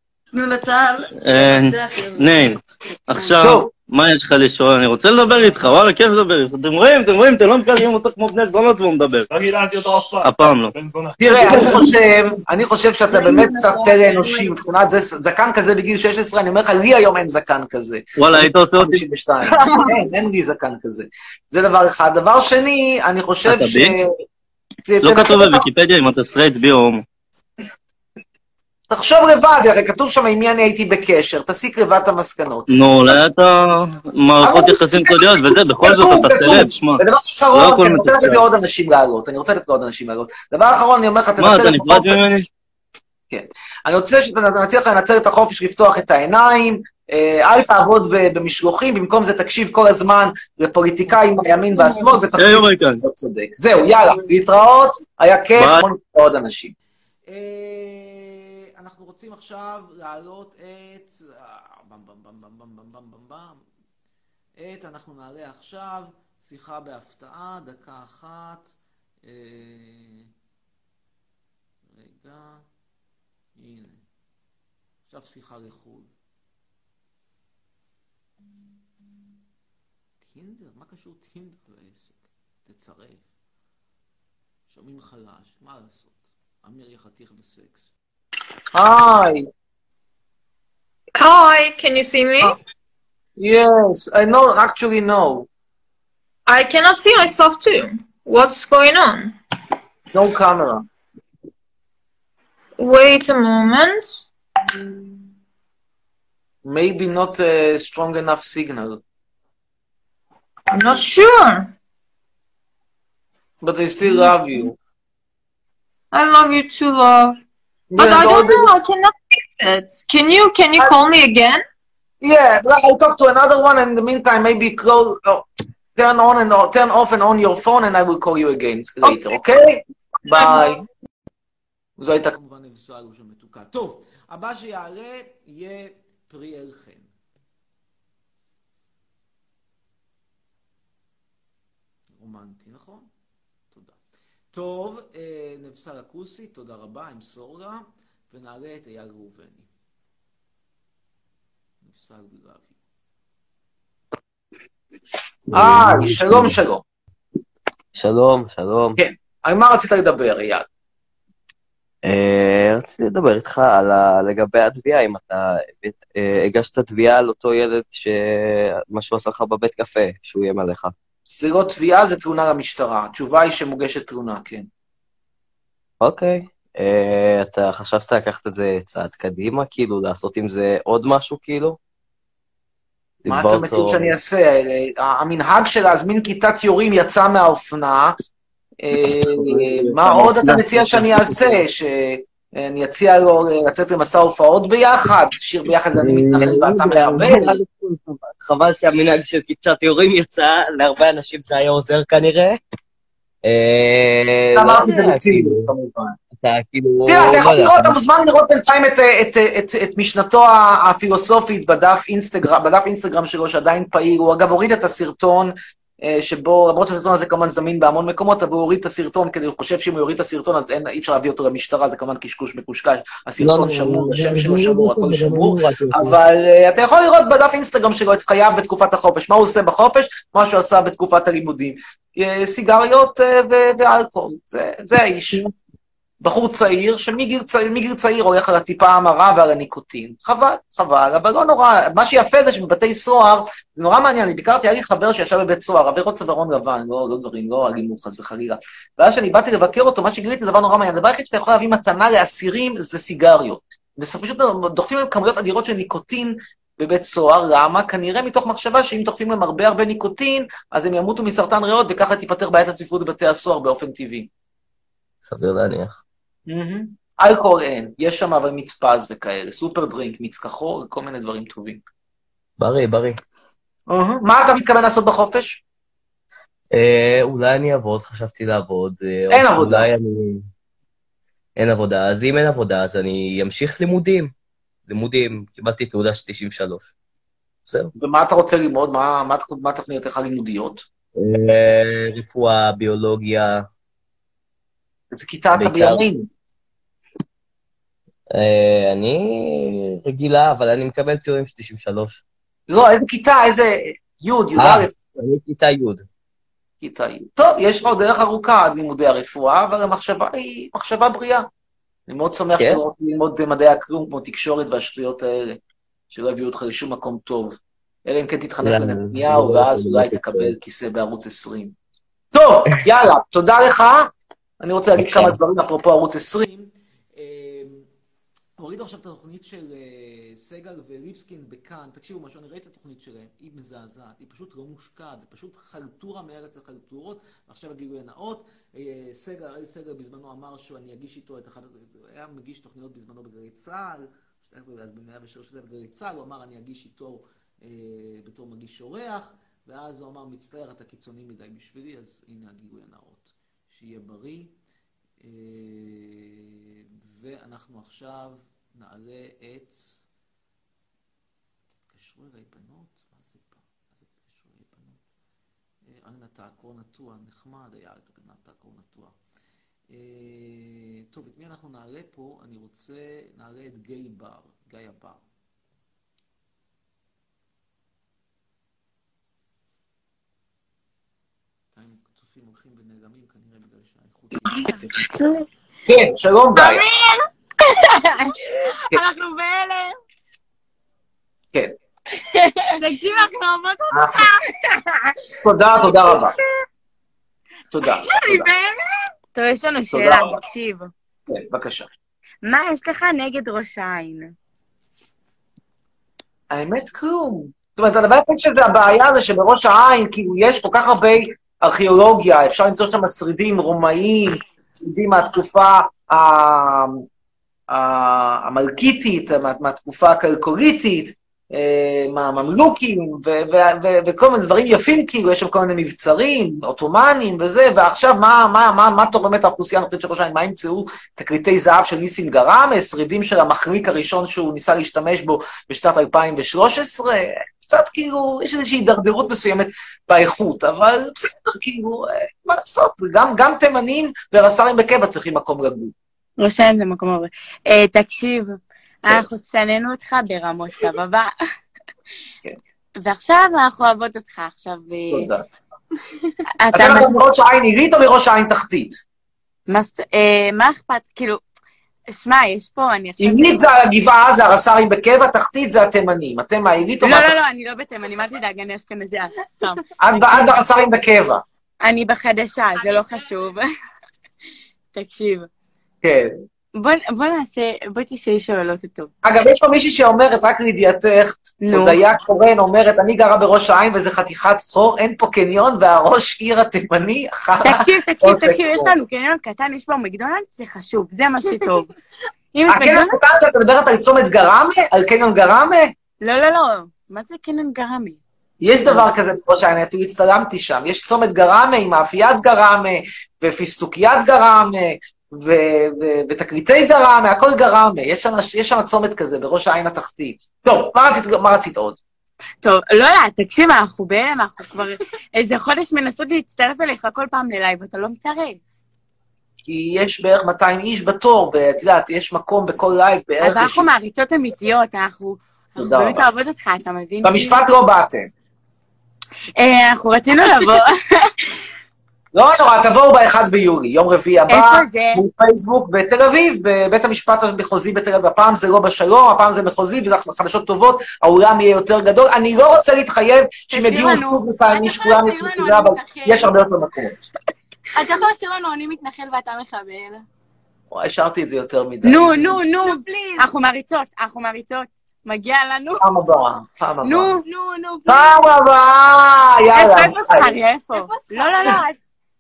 F: אה, ניין, עכשיו. מה יש לך לשאול? אני רוצה לדבר איתך, וואלה, כיף לדבר איתך. אתם רואים, אתם רואים, אתם לא מקללים אותו כמו בני זונות והוא מדבר.
E: לא גיללתי אותו אף פעם.
F: הפעם לא.
A: תראה, אני חושב, אני חושב שאתה באמת קצת פרא אנושי מבחינת זה, זקן כזה בגיל 16, אני אומר לך, לי היום אין זקן כזה.
F: וואלה, היית עושה אותי?
A: 52. אין, אין לי זקן כזה. זה דבר אחד. דבר שני, אני חושב ש...
F: לא כתוב בוויקיפדיה אם אתה סטרייט, בי או הומו.
A: תחשוב לבד, הרי כתוב שם עם מי אני הייתי בקשר, תסיק לבד את המסקנות.
F: נו, אולי אתה מערכות יחסים סודיות וזה, בכל זאת אתה. celeb, שמע.
A: ודבר
F: לא
A: אחרון, אני רוצה לתת. לעוד אנשים לעלות, אני רוצה לתת לעוד אנשים לעלות. דבר אחרון, אני אומר לך,
F: מה,
A: תנצל
F: אתה
A: את
F: נפרד
A: החופש.
F: ממני?
A: אני רוצה שנציע לך לנצל את החופש לפתוח את העיניים, אה, אל תעבוד במשלוחים, במקום זה תקשיב כל הזמן לפוליטיקאים מהימין והשמאל
F: היי,
A: ותחליט
F: יוריקן.
A: לא צודק. זהו, יאללה, להתראות, היה כיף. בוא נתראה עוד אנשים. אנחנו רוצים עכשיו להעלות את... במ במ במ במ במ במ במ במ במ. את, אנחנו נעלה עכשיו, שיחה בהפתעה, דקה אחת. אה, רגע, הנה. עכשיו שיחה לחו"ל. טינדר? מה קשור טינדר לעסק? תצרף. שומעים חלש, מה לעשות? אמיר יחתיך בסקס. Hi.
G: Hi, can you see me?
A: Uh, yes, I know, actually, no.
G: I cannot see myself too. What's going on?
A: No camera.
G: Wait a moment.
A: Maybe not a strong enough signal.
G: I'm not sure.
A: But I still love you.
G: I love you too, love. But
A: Yeah,
G: I don't
A: no,
G: know. I cannot fix it. Can you can you call me again?
A: Yeah, well, I'll talk to another one. In the meantime, maybe close, oh, turn on and o- turn off and on your phone, and I will call you again later. Okay? ביי. זו הייתה כמובן נבסה אלוש המתוקה. טוב, הבא שיעלה יהיה פריאל חן. רומנטי, נכון? טוב, אה, נבסל הכוסי, תודה רבה, אמסור לה, ונעלה את אייל ראובני. נבסל בלאבי. היי, שלום שלום.
H: שלום, שלום.
A: על מה רצית לדבר, אייל?
H: אה, רציתי לדבר איתך על ה... לגבי התביעה, אם אתה אה, הגשת תביעה על אותו ילד שמה שהוא עשה לך בבית קפה, שהוא איים עליך.
A: זה לא תביעה, זה תלונה למשטרה. התשובה היא שמוגשת תלונה, כן.
H: אוקיי. אה, אתה חשבת לקחת את זה צעד קדימה, כאילו, לעשות עם זה עוד משהו, כאילו?
A: מה אתה מציע שאני אעשה? אה, המנהג של להזמין כיתת יורים יצא מהאופנה. אה, מה עוד אתה מציע שאני אעשה? שאני אציע לו לצאת למסע הופעות ביחד? שיר ביחד אני מתנחל ואתה מחבל?
H: חבל שהמנהג של כיתת יורים יצא, להרבה אנשים זה היה עוזר כנראה. אה, לא
A: אמרתי בציניות,
H: כאילו,
A: כמובן.
H: אתה כאילו...
A: תראה, אתה יכול
H: לא יודע,
A: לראות, אתה מוזמן לראות בינתיים את, משנתו הפילוסופית בדף אינסטגרם, שלו שעדיין פעיל, הוא אגב הוריד את הסרטון אה, שבו, למרות שהסרטון הזה כמובן זמין בהמון מקומות, אבל הוא הוריד את הסרטון, כי הוא חושב שאם הוא יוריד את הסרטון אז אין, אי אפשר להביא אותו למשטרה, זה כמובן קשקוש מקושקש, הסרטון שמור, השם שלו שמור, הכל שמור, אבל אה, אתה יכול לראות בדף אינסטגרם שלו את חייו בתקופת החופש, מה הוא עושה בחופש, מה שהוא עשה בתקופת הלימודים. אה, סיגריות אה, ואלכוהול, זה, זה האיש. בחור צעיר שמגיל צעיר, צעיר הולך על הטיפה המרה ועל הניקוטין. חבל, חבל, אבל לא נורא. מה שיפה זה שבבתי סוהר, זה נורא מעניין, אני ביקרתי, היה לי חבר שישב בבית סוהר, עבירות צווארון לבן, לא, לא דברים, לא אלימות חס וחלילה. ואז כשאני באתי לבקר אותו, מה שגיליתי זה דבר נורא מעניין. הדבר היחיד שאתה יכול להביא מתנה לאסירים זה סיגריות. ופשוט דוחפים להם כמויות אדירות של ניקוטין בבית סוהר, למה? כנראה מתוך מחשבה שאם דוחפים להם הרבה הרבה ניקוטין, אז הם ימותו מסרטן ריאות, וככה תיפתר בעיית הצפיפות בבתי הסוהר באופן טבעי.
H: סביר להניח.
A: אלכוהול אין, יש שם אבל מיץ פז וכאלה, סופר דרינק, מיץ כחול, כל מיני דברים טובים.
H: בריא, בריא.
A: מה אתה מתכוון לעשות בחופש?
H: אה, אולי אני אעבוד, חשבתי לעבוד. אה,
A: אין עבודה.
H: אין עבודה. אז אם אין עבודה, אז אני אמשיך לימודים. לימודים, קיבלתי תעודה של 93. זהו.
A: ומה אתה רוצה ללמוד? מה, מה, מה תוכניותיך הלימודיות?
H: אה, רפואה, ביולוגיה.
A: איזה כיתה אתה בימין?
H: אה, אני רגילה, אבל אני מקבל ציונים של 93.
A: לא, איזה כיתה, איזה... י', י"א,
H: אה. אני כיתה י'.
A: כיתה י'. טוב, יש לך עוד דרך ארוכה עד לימודי הרפואה, אבל המחשבה היא מחשבה בריאה. אני מאוד שמח
H: כן.
A: רוצה ללמוד מדעי הכלום כמו תקשורת והשטויות האלה, שלא יביאו אותך לשום מקום טוב. אלא אם כן תתחנך
H: לא,
A: לנתניהו,
H: לא,
A: ואז אולי תקבל כיסא בערוץ 20. טוב, יאללה, תודה לך. אני רוצה להגיד. כמה דברים אפרופו ערוץ 20. הורידו עכשיו את התוכנית של אה, סגל וליבסקין בכאן, תקשיבו משהו, אני ראיתי את התוכנית שלהם, היא מזעזעת, היא פשוט לא מושקעת, זה פשוט חלטורה מארץ החלטורות, ועכשיו הגילוי הנאות, אה, סגל, אראל סגל בזמנו אמר שאני אגיש איתו את אחת, הוא היה מגיש תוכניות בזמנו בגלי צה"ל, אז ב-103 זה בגלי צה"ל, הוא אמר אני אגיש איתו אה, בתור מגיש אורח, ואז הוא אמר מצטער אתה קיצוני מדי בשבילי, אז הנה הגילוי הנאות, שיהיה בריא. אה, ואנחנו עכשיו נעלה את... תתקשרו אליי בנות? מה זה פה? מה זה תתקשרו אליי בנות? אה, אנה תעקור נטוע, נחמד היה אנה תעקור נטוע. אה, טוב, את מי אנחנו נעלה פה? אני רוצה, נעלה את גיא בר, גיא הבר. בינתיים צופים הולכים ונעלמים כנראה בגלל שהאיכות... כן, שלום גיא.
D: אנחנו בהלם.
A: כן.
D: תקשיב, אנחנו אוהבות אותך.
A: תודה, תודה רבה. תודה.
I: טוב, יש לנו שאלה. תקשיב.
A: כן, בבקשה.
I: מה יש לך נגד ראש העין?
A: האמת, כלום. זאת אומרת, הדבר היחיד שזה הבעיה זה שבראש העין, כאילו, יש כל כך הרבה ארכיאולוגיה, אפשר למצוא שם שרידים רומאיים, שרידים מהתקופה המלכיתית, מה- מהתקופה הכלקוליתית, אה, מהממלוכים, וכל מיני דברים יפים, כאילו, יש שם כל מיני מבצרים, עות'מאנים וזה, ועכשיו מה, מה, מה, מה תורמת האוכלוסייה הנוכחית של ראש העין? מה ימצאו תקליטי זהב של ניסים גראמה, שרידים של המחליק הראשון שהוא ניסה להשתמש בו בשנת 2013? קצת כאילו, יש איזושהי הידרדרות מסוימת באיכות, אבל בסדר, כאילו, אה, מה לעשות, גם, גם תימנים ורס"רים בקבע צריכים מקום לגור.
I: העין זה מקום עובד. אה, תקשיב, אנחנו שנאנו אותך ברמות, סבבה?
A: כן.
I: ועכשיו אנחנו אוהבות אותך, עכשיו... אה,
A: תודה.
I: אתה...
A: מראש העין עילית או מראש העין תחתית?
I: מה אכפת? כאילו, שמע, יש פה, אני עכשיו...
A: עילית זה הגבעה, זה הרס"רים בקבע, תחתית זה התימנים. אתם מהעילית או
I: לא, לא,
A: מהתחתית?
I: לא, אני לא בתימן, אל תדאג, אני אשכנזיה, סתם.
A: עד עד הרס"רים בקבע.
I: אני בחדשה, זה לא חשוב. תקשיב,
A: כן.
I: בוא בוא נעשה, בוא תשאלי שאלות אותו.
A: אגב, יש פה מישהי שאומרת, רק לידיעתך. הודיה קורן אומרת, אני גרה בראש העין וזה חתיכת חור, אין פה קניון, והראש עיר התימני, חרא.
I: תקשיב, תקשיב,
A: עוד
I: תקשיב, יש. לנו קניון קטן, יש בו מקדונלדס, זה חשוב, זה מה שטוב.
A: הקניון
I: מקדונלדס...
A: הקטן שאת מדברת על צומת גראמה? על קניון גראמה?
I: לא, לא, לא, מה זה קניון גרמי?
A: יש דבר כזה בראש העין, אפילו הצטלמתי שם. יש צומת גראמה עם מאפיית גראמה, ופיסטוקיית גראמה, ותקליטי גראמה, הכל גראמה. יש שם, יש שם צומת כזה בראש העין התחתית. טוב, מה רצית, מה רצית עוד?
I: טוב, לא, לא, תקשיב, אנחנו בהלם, אנחנו כבר איזה חודש מנסות להצטרף אליך כל פעם ללייב, אתה לא מצרף.
A: כי יש בערך 200 איש בתור, ואת יודעת, יש מקום בכל לייב בערך...
I: אז אנחנו מעריצות אמיתיות, אנחנו אנחנו
A: תודה
I: באמת
A: רבה.
I: אוהבות אותך, אתה מבין?
A: במשפט לא באתם.
I: אה, אנחנו רצינו לבוא.
A: לא נורא, תבואו ב-1 ביולי, יום רביעי הבא,
I: איפה זה?
A: מול פייסבוק בתל אביב, בבית המשפט המחוזי בתל אביב. הפעם זה לא בשלום, הפעם זה מחוזי, וזה חדשות טובות, האולם יהיה יותר גדול. אני לא רוצה להתחייב
D: תשאיר
A: יגיעו. שוב 200 איש,
D: אתה יכול
A: כולם
D: להשאיר
A: יצאו
D: לנו,
A: תפילה,
D: אני
A: אבל
D: מתנחל.
A: יש הרבה יותר מקומות.
D: אתה יכול לשיר לנו, אני מתנחל ואתה מחבל.
A: וואי, השארתי את זה יותר מדי.
I: נו, נו, נו. אנחנו מעריצות, אנחנו מעריצות. מגיע לנו.
A: פעם הבאה, פעם הבאה.
I: נו,
D: נו, נו,
A: פעם הבאה, יאללה.
I: איפה, איפה זכריה? איפה?
D: איפה
I: לא, לא, לא,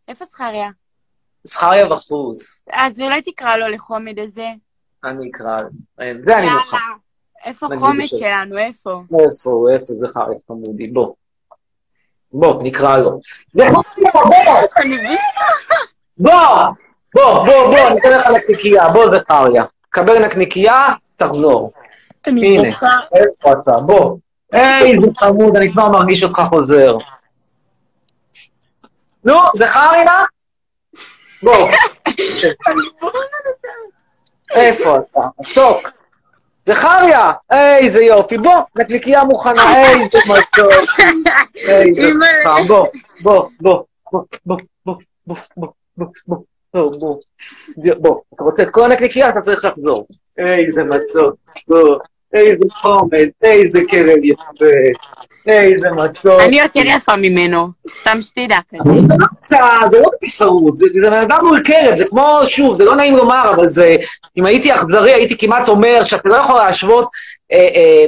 I: איפה זכריה?
A: זכריה בחוץ.
I: אז אולי תקרא לו לחומד הזה.
A: אני אקרא, אה, זה אני מוכן.
I: איפה
A: בסדר.
I: שלנו? איפה?
A: איפה, איפה זכריה חמודי, בוא. בוא, נקרא לו. בוא,
I: אני.
A: בוא, בוא, בוא, בוא, ניתן לך נקניקייה, בוא זכריה. קבל נקניקייה, תחזור.
I: אני
A: הנה,
I: בוכה.
A: איפה אתה? בוא. היי, זה חמוד, אני כבר מרגיש אותך חוזר. נו, זכריה? בוא. איפה אתה? מתוק. זכריה! איזה יופי, בוא, נקניקייה מוכנה, איזה מתוק. איזה
I: אימא'לה.
A: חם, בוא, בוא, בוא, בוא, בוא, בוא, בוא, בוא, בוא, בוא, בוא, בוא, בוא, אתה רוצה את כל הנקניקייה, אתה צריך לחזור. איזה מתוק, בוא, איזה חומץ, איזה קרב יפה, איזה מתוק.
I: אני יותר יפה ממנו, סתם שתדע כזה.
A: זה לא תפארות, זה זה בן אדם מול קרב, זה כמו, שוב, זה לא נעים לומר, אבל זה, אם הייתי אכזרי, הייתי כמעט אומר שאתה לא יכול להשוות, אה, אה,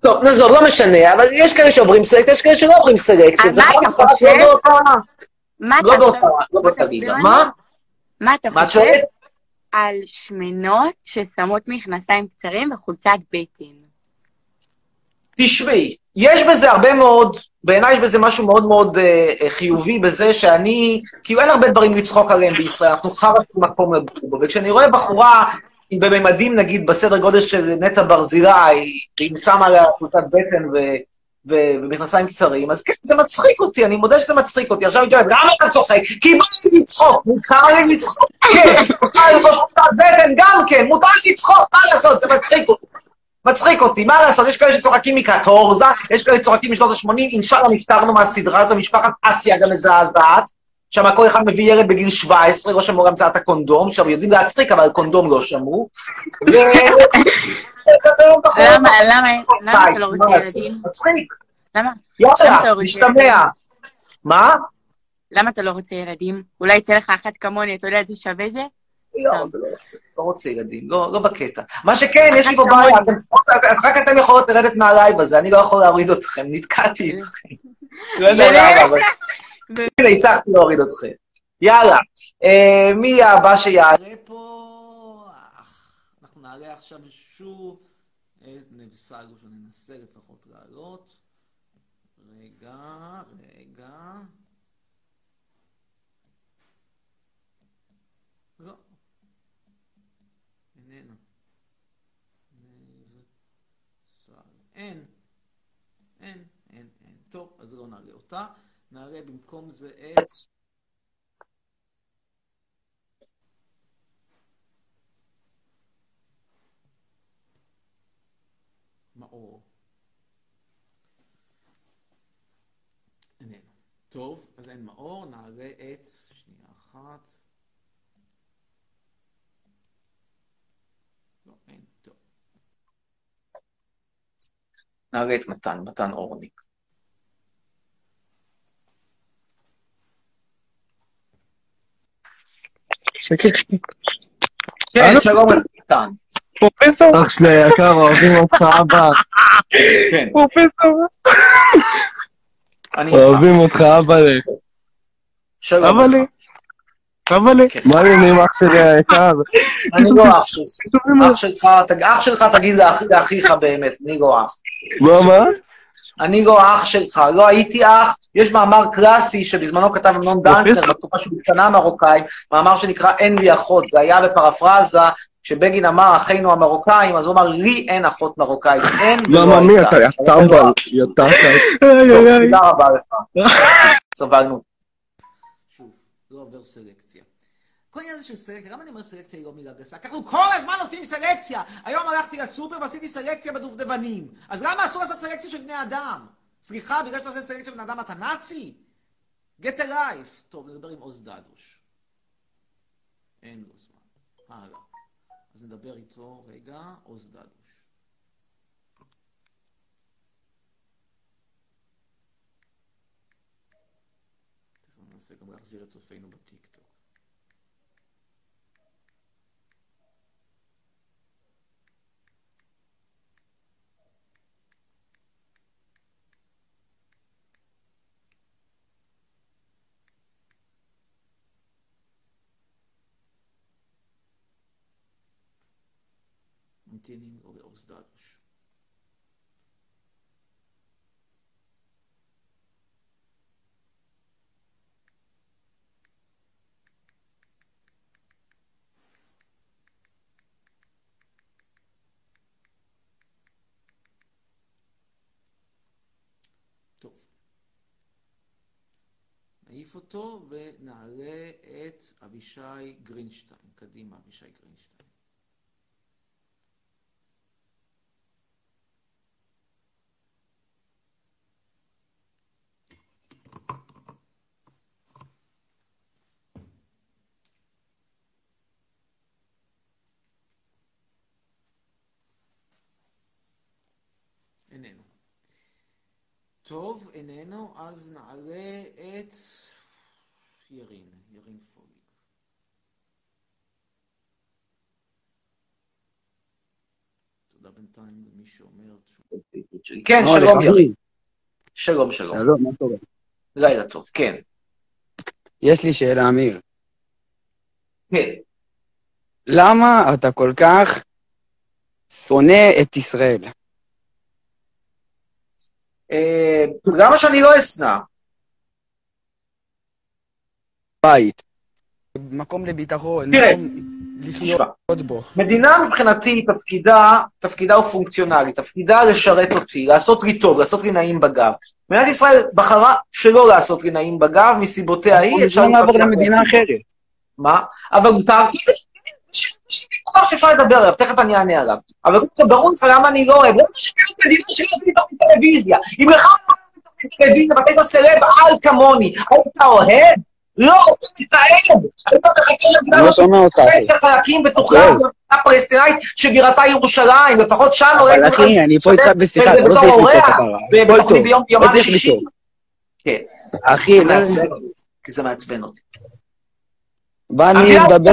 A: טוב, נעזוב, לא משנה, אבל יש כאלה שעוברים סלקציה, יש כאלה שלא עוברים סלקציה.
I: אז מה אתה חושב?
A: לא באותה- לא
I: אתה
A: באותה? לא באותה ליגה. מה?
I: מה אתה חושב? על שמנות ששמות מכנסיים קצרים וחולצת בטן?
A: תשמעי, יש בזה הרבה מאוד, בעיניי יש בזה משהו מאוד מאוד אה, אה, חיובי בזה שאני, כאילו אין הרבה דברים לצחוק עליהם בישראל, אנחנו חרא של מקום לגור בו, וכשאני רואה בחורה בממדים נגיד בסדר גודל של נטע ברזילי, שהיא שמה עליה חולצת בטן ו... ומכנסיים קצרים, אז כן, זה מצחיק אותי, אני מודה שזה מצחיק אותי. עכשיו אומרת, למה אתה צוחק? כי בא לי לצחוק, מותר לי לצחוק, כן, מותר לי לבוש חולצת בטן, גם כן, מותר לי לצחוק, מה לעשות, זה מצחיק אותי. מצחיק אותי, מה לעשות? יש כאלה שצוחקים מקטורזה, יש כאלה שצוחקים משנות ה-80, אינשאללה נפטרנו מהסדרה הזו, משפחת אסיה גם מזעזעת, שם כל אחד מביא ילד בגיל 17, לא שמעו על המצאת הקונדום, שם יודעים להצחיק, אבל קונדום לא שמעו.
I: למה, למה, למה אתה לא רוצה? ילדים?
A: מצחיק.
I: למה?
A: יאללה,
I: לא. ילדים?
A: מה?
I: למה אתה לא רוצה ילדים? אולי יצא לך אחת כמוני, אתה יודע איזה שווה זה?
A: לא, זה לא רוצה, לא רוצה ילדים, לא, לא בקטע. מה שכן, יש לי פה בעיה, רק אתם יכולות לרדת מהלייב הזה, אני לא יכול להוריד אתכם, נתקעתי איתכם. לא יודע. למה, אבל... הנה, הצלחתי להוריד אתכם. יאללה, אה, מי הבא שיעלה פה? אנחנו נעלה עכשיו שוב את נבסלו, שננסה לפחות לעלות. רגע, רגע. לא. אין. אין, אין, אין. טוב, אז לא נעלה אותה. נעלה במקום זה את... מאור. איננו. טוב, אז אין מאור, נעלה את... שנייה אחת. לא, אין, טוב. נעלה את מתן, מתן אורניק. כן, שלום אז מתן.
J: פרופסור? אח שלי היקר, אוהבים אותך אבא.
A: כן.
J: פרופסור? אוהבים אותך אבא לי.
A: שלום
J: אבא. לי. אבא לי. מה העניינים אח שלי היקר?
A: אני לא אח שלך. אח שלך, תגיד לאח- לאחיך באמת, אני לא אח.
J: מה, מה?
A: אני לא אח שלך, לא הייתי אח. יש מאמר קלאסי שבזמנו כתב אמנון דנקנר, בתקופה שהוא קטנה מרוקאים, מאמר שנקרא אין לי אחות, זה היה בפרפרזה, כשבגין אמר אחינו המרוקאים, אז הוא אמר לי אין אחות מרוקאית, אין ולא
J: למה מי
A: הייתה.
J: אתה? יא טמבל. יא טמבל.
A: טוב, תודה רבה לך. סבלנו. שוב, לא עובר סלקציה. כל העניין הזה של סלקציה, למה אני אומר סלקציה היא לא מילה גסה? אנחנו כל הזמן עושים סלקציה! היום הלכתי לסופר ועשיתי סלקציה בדובדבנים. אז למה אסור לעשות סלקציה של בני אדם? סליחה, בגלל שאתה עושה סלקציה של בני אדם אתה נאצי? get a life. טוב, נדבר עם עוז דדוש. אין לו זמן. הלאה. אז נדבר איתו רגע, עוז דדוש. ננסה גם להחזיר את צופינו בטיקטוק. לו לעוז דדוש. טוב. נעיף אותו ונעלה את אבישי גרינשטיין. קדימה, אבישי גרינשטיין. איננו. טוב, איננו, אז נעלה את ירין, ירין פוליק. תודה בינתיים למי שאומר... כן,
J: אורי,
A: שלום. ירין. שלום, שלום.
J: שלום, מה קורה?
A: לילה טוב, כן.
J: יש לי שאלה, אמיר.
A: כן.
J: למה אתה כל כך שונא את ישראל?
A: אה, למה שאני לא אשנא?
J: בית. מקום לביטחון,
A: תראה,
J: לחיות בו.
A: מדינה מבחינתי, תפקידה, תפקידה הוא פונקציונלי, תפקידה לשרת אותי, לעשות לי טוב, לעשות לי נעים בגב. מדינת ישראל בחרה שלא לעשות לי נעים בגב, מסיבותיה היא, אפשר
J: לעבור
A: להתווכח
J: למדינה. אחרת.
A: מה? אבל מותר, ויכוח שאפשר לדבר עליו, תכף אני אענה עליו. אבל קודם כל ברור לך למה אני לא אוהב, למה שיש מדינה שלא עושים תוכנית טלוויזיה? אם לך לא תוכנית טלוויזיה ואתה סלב על כמוני, היית אוהד? לא, תתאהב. היית מחכה למדינה
J: אני לא שומע אותך.
A: עשר חלקים ותוכל
J: אוקיי.
A: פלסטינאית שבירתה ירושלים, לפחות שם לא
J: אבל אחי, אני פה איתך בשיחה, אתה לא צריך לצעוק. הכל טוב,
A: ביום יומן
J: צריך
A: שישי.
J: לצעוק.
A: כן.
J: אחי,
A: זה כי זה מעצבן אותי.
J: בא אני
A: המדינה
J: לדבר,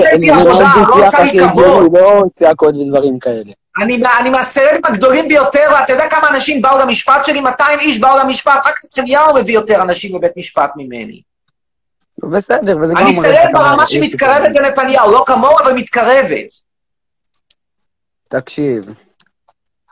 A: עושה
J: אני
A: לא
J: לא צעקות ודברים כאלה.
A: אני, אני מהסלבים הגדולים ביותר, ואתה יודע כמה אנשים באו למשפט שלי? 200 איש באו למשפט, רק נתניהו מביא יותר אנשים לבית משפט ממני.
J: בסדר, וזה גם
A: אני סלב ברמה שמתקרבת לנתניהו, לא כמוהו, אבל מתקרבת.
J: תקשיב,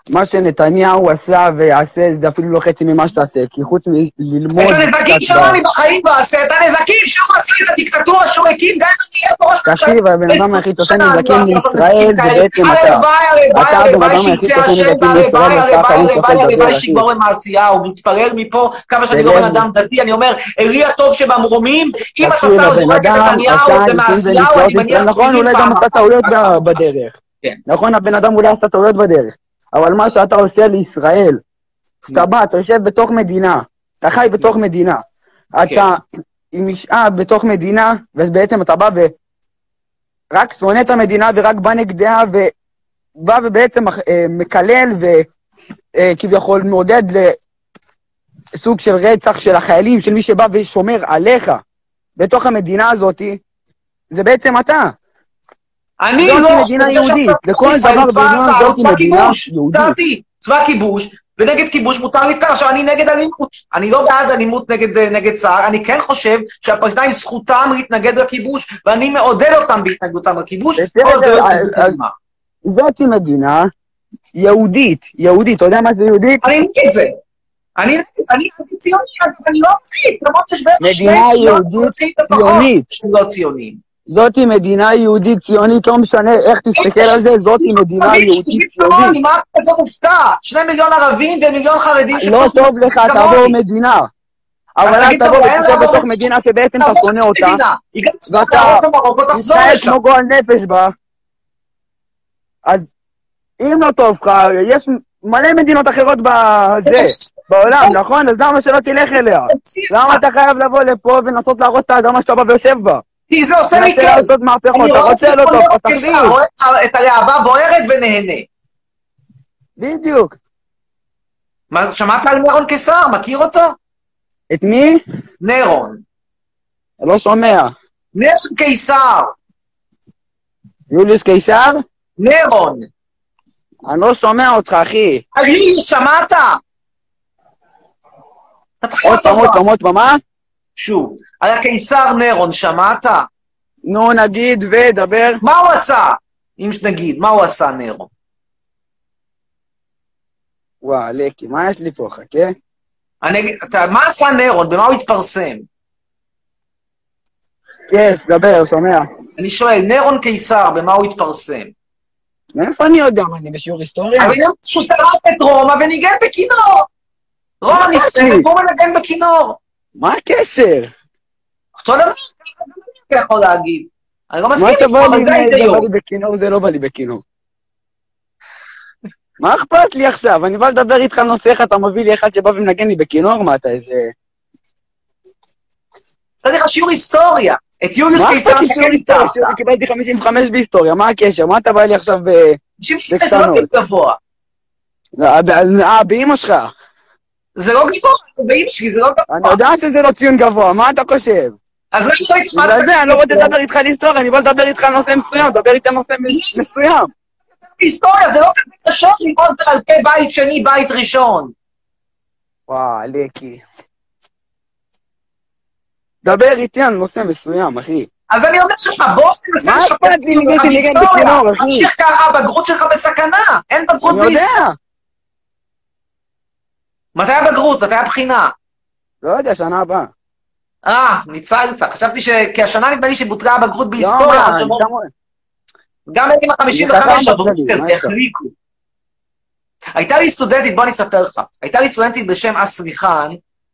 J: מה שנתניהו עשה ויעשה זה אפילו לא חצי ממה שתעשה, כי חוץ מללמוד...
A: את הנזקים שלו אני בחיים לא אעשה, את הנזקים שהוא עשה את הדיקטטורה שהוא הקים, גם אם אני אהיה פה ראש
J: תקשיב, הבן אדם היחיד שעושה נזקים לישראל זה בעצם אתה.
A: הלוואי, הלוואי,
J: אתה הבן
A: הלוואי
J: אדם היחיד
A: שיצא
J: שעושה
A: השם,
J: נזקים
A: והלוואי,
J: לישראל ואתה
A: הלוואי,
J: האחרון שיכול
A: הלוואי,
J: לדבר,
A: הלוואי. שיגמור למרציהו, מתפלל מפה כמה שאני לא בן
J: סלב.
A: אדם דתי, אני אומר, אלי הטוב שבמרומים, אם אתה שם את נתניהו
J: ונפלאות
A: אני מניח
J: נכון, אולי גם עשה. טעויות בדרך.
A: כן.
J: נכון, הבן אדם אולי עשה טעויות בדרך. אבל מה שאתה עושה לישראל, שאתה בא, אתה יושב בתוך מדינה, אתה חי בתוך מדינה, אתה עם אישה בתוך מדינה, ובעצם אתה בא ורק שונא את המדינה ורק בא נגדה, ובא ובעצם אה, מקלל וכביכול מעודד לסוג של רצח של החיילים, של מי שבא ושומר עליך. בתוך המדינה הזאתי, זה בעצם אתה.
A: אני
J: זאת
A: לא...
J: מדינה
A: חושב
J: יהודית,
A: ישראל
J: דבר בעניין
A: צה"ל הוא
J: זאת מדינה. יהודית.
A: צבא כיבוש, ונגד כיבוש מותר להתקרב. עכשיו, אני נגד אלימות. אני לא בעד אלימות נגד, נגד צה"ל, אני כן חושב שהפלסטינים זכותם להתנגד לכיבוש, ואני מעודד אותם בהתנגדותם לכיבוש. לא.
J: זאת מדינה יהודית, יהודית, אתה יודע מה זה יהודית?
A: אני נגד זה. אני ציוני, אני לא מפחיד, למרות שיש בערך שני
J: מדינה
A: מיליון
J: יהודית
A: פלסטינים לפחות
J: ציונית.
A: לא.
J: זאתי מדינה יהודית ציונית, לא משנה איך תסתכל על זה, זאתי מדינה יהודית ציונית.
A: כמוני, מה כזה מופתע? שני מיליון ערבים ומיליון חרדים
J: לא טוב לך. תעבור מדינה. אבל אל תבוא ותשב בתוך מדינה שבעצם אתה שונא אותה, ואתה
A: לשם.
J: כמו גועל נפש בה. אז אם לא טוב לך, יש מלא מדינות אחרות בזה, בעולם, נכון? אז למה שלא תלך אליה? למה אתה חייב לבוא לפה ולנסות להרוס את האדמה שאתה בא ויושב בה?
A: כי זה עושה לי כיף.
J: לעשות מהפכות,
A: אני
J: אתה רוצה לא
A: את
J: טוב,
A: כל
J: אז
A: קיסר,
J: תחזיר.
A: רואה את הלהבה בוערת ונהנה.
J: בדיוק.
A: מה, שמעת על נירון קיסר? מכיר אותו?
J: את מי?
A: נירון.
J: לא שומע.
A: נירון קיסר.
J: יוליוס קיסר?
A: נירון.
J: אני לא שומע אותך, אחי.
A: אלי, שמעת?
J: עוד פעם, עוד פעם, עוד פעם, מה?
A: שוב, על הקיסר נירון, שמעת?
J: נו, נגיד ודבר.
A: מה הוא עשה? אם נגיד, מה הוא עשה נירון?
J: וואו, לקי, מה יש לי פה? חכה.
A: אני אתה- מה עשה נירון? במה הוא התפרסם?
J: כן, דבר, שומע.
A: אני שואל, נירון קיסר, במה הוא התפרסם?
J: מאיפה אני יודע מה אני בשיעור היסטוריה?
A: אבל גם שהוא שרף את רומא וניגן בכינור. רומא נסתרת
J: לי?
A: והוא מנגן בכינור.
J: מה הקשר?
A: אותו דבר, אני יכול להגיד. אני לא מסכים
J: מה
A: איתך,
J: אתה
A: אבל
J: לי,
A: זה ההיגיון.
J: בא לי בכינור, זה לא בא לי בכינור. מה אכפת לי עכשיו? אני בא לדבר איתך על נושא אחד, אתה מביא לי אחד שבא ומנגן לי בכינור? מה אתה איזה...
A: נתתי לך שיעור היסטוריה. את יוליוס
J: מה
A: קיסר שכן.
J: שיעור- קיבלתי 55 בהיסטוריה, מה הקשר? מה אתה בא לי עכשיו ב...
A: 56 זה לא ציון גבוה.
J: אה, ב- אה, באמא שלך.
A: זה לא גבוה, באמא שלי זה לא גבוה.
J: אני יודע שזה לא ציון גבוה, מה אתה חושב?
A: אז רק שלא תשמע
J: בגלל זה אני לא רוצה לדבר איתך על היסטוריה, אני בא לדבר איתך על נושא מסוים, דבר איתי על נושא מס- מסוים.
A: היסטוריה, זה לא כזה קשה ללמוד בעל פה בית שני, בית ראשון.
J: וואו, לקי. דבר איתי על נושא מסוים, אחי.
A: אז אני אומר לך, בוא תנסה לשפר
J: אכפת לי מזה
A: אותך
J: שניגן
A: בהיסטוריה.
J: בכינור, אחי?
A: תמשיך ככה, הבגרות שלך בסכנה. אין בגרות
J: אני יודע.
A: מתי הבגרות? מתי הבחינה?
J: לא יודע, שנה הבאה.
A: אה, ניצלת. חשבתי ש... כי השנה נדמה לי שבוטלה הבגרות
J: לא,
A: בהיסטוריה.
J: גם-
A: עם
J: זה
A: ה-55
J: ככה
A: בבגרות
J: בכללי,
A: הזה,
J: מה יש לך?
A: החליקו. הייתה לי סטודנטית, בוא אני אספר לך. הייתה לי סטודנטית בשם אסריחן,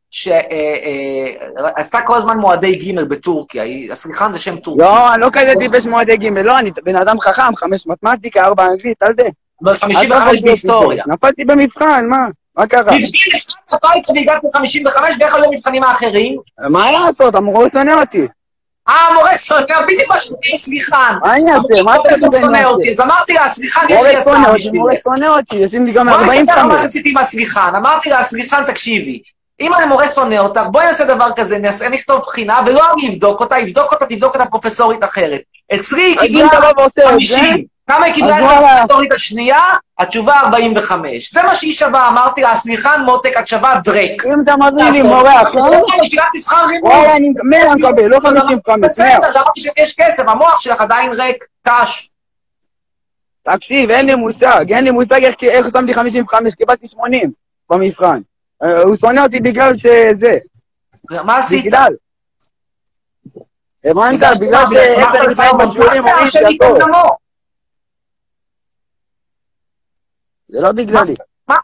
A: שעשתה כל הזמן מועדי ג' בטורקיה. אסריחן זה שם טורקי.
J: לא, אני לא כזה טיפש מועדי ג', לא, אני בן אדם חכם, חמש מתמטיקה, ארבע אנגלית, אל תה.
A: אבל
J: אל
A: 55
J: תהפוך להיות
A: בהיסטוריה.
J: טיפש. נפלתי במבחן, מה? מה קרה?
A: מבחין אחד איתך והגעתי ל-55, ואיך היו המבחנים האחרים?
J: מה לעשות, המורה שונא אותי.
A: אה, המורה שונא, בדיוק מה שאני סליחן.
J: מה אני אעשה? מה אתה
A: שונא אותי? אז אמרתי לה, סליחן, יש לי הצעה
J: אותי, מורה. שונא אותי, ישים לי גם
A: בואי אני אספר לך מה
J: 45.
A: שעשיתי עם הסליחן. אמרתי לה, סליחן, תקשיבי. אם אני מורה שונא אותך, בואי נעשה דבר כזה, נעשה, נכתוב בחינה, ולא אני אבדוק אותה, יבדוק אותה, תבדוק אותה פרופסורית אחרת. אצלי היא קיבלה
J: אתה בא ועושה את זה,
A: 50. כמה היא קיבלה אצל
J: וואלה.
A: הפרופסורית השנייה? התשובה 45. זה מה שהיא שווה, אמרתי לה, סליחן, מותק, את שווה דרק.
J: אם אתה מביא לי. מורה אחר,
A: אני שילמתי שכר לימוד.
J: וואלה, אני 100 מקבל, לא 55, 100.
A: בסדר, אמרתי שיש כסף, המוח שלך עדיין ריק, קש.
J: תקשיב, אין לי מושג, אין לי מושג איך שמתי 55, קיבלתי 80 במבחן. אה, הוא שונא אותי בגלל שזה,
A: מה עשית?
J: בגלל. הבנת? בגלל
A: זה
J: אומרים
A: השם
J: שהכל.
A: ייקום דמו?
J: זה לא בגללי.
A: מה,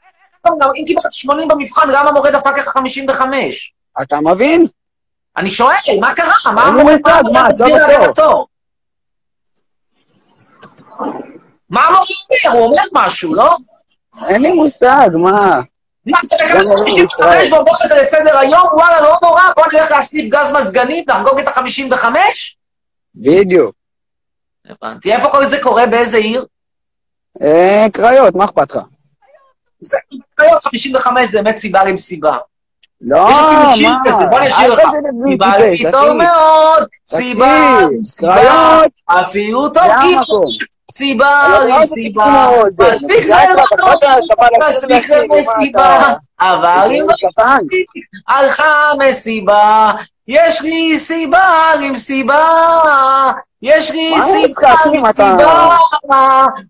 A: אם קיבלת 80 במבחן, למה המורה דפק לך 55?
J: אתה מבין?
A: אני שואל, מה קרה? מה המורה
J: מושג, מה,
A: מסביר
J: אתה
A: על
J: בטוח.
A: הגנתו? מה המורה אומר? הוא אומר משהו, לא?
J: אין לי מושג, מה?
A: מה, אתה
J: לא,
A: תקבל
J: לא,
A: 55 והוא בוחר את זה לסדר היום? וואלה, לא נורא, בוא נלך להסניף גז מזגנים, לחגוג את ה-55?
J: בדיוק.
A: הבנתי. איפה כל זה קורה? באיזה עיר?
J: אה, קריות, מה אכפת לך?
A: זה, קריות 55 זה באמת סיבה למסיבה.
J: לא, מה?
A: בוא נשאיר לך. לי טוב. מאוד, סיבה, סיבה, אפילו טוב
J: המקום.
A: סיבה
J: לא,
A: לי
J: לא,
A: סיבה, מספיק זה
J: בחייאת,
A: לא מספיק
J: לי, אתה-
A: אבל אם לא. מספיק, הלכה מסיבה, יש לי סיבה יש לי
J: מה יש לך,
A: סיבה
J: אתה-
A: למסיבה,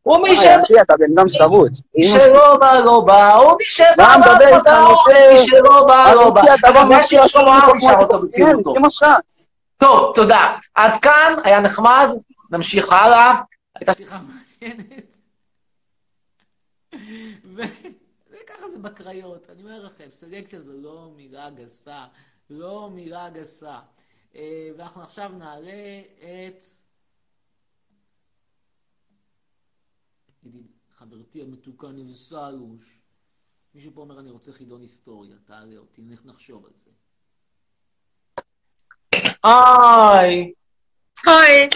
A: ומי
J: וואי,
A: שבא
J: אחי, אתה בן אדם שרוט.
A: מי שלא בא לא בא, ומי שבא
J: בא,
A: לא בא, מי שלא בא לא בא. אגב,
J: בא
A: לי שלמה
J: עכשיו
A: ארצי שר אותו.
J: אמא שלך.
A: טוב, תודה. עד כאן, היה נחמד, נמשיך הלאה. הייתה שיחה מעניינת. וככה זה בקריות, אני אומר לכם, סלקציה זו לא מילה גסה, לא מילה גסה. אה, ואנחנו עכשיו נעלה את... ידיד, חברתי המתוקה נבסלוש. מישהו פה אומר, אני רוצה חידון היסטוריה, תעלה אותי, נלך נחשוב על זה. היי.
G: Hi.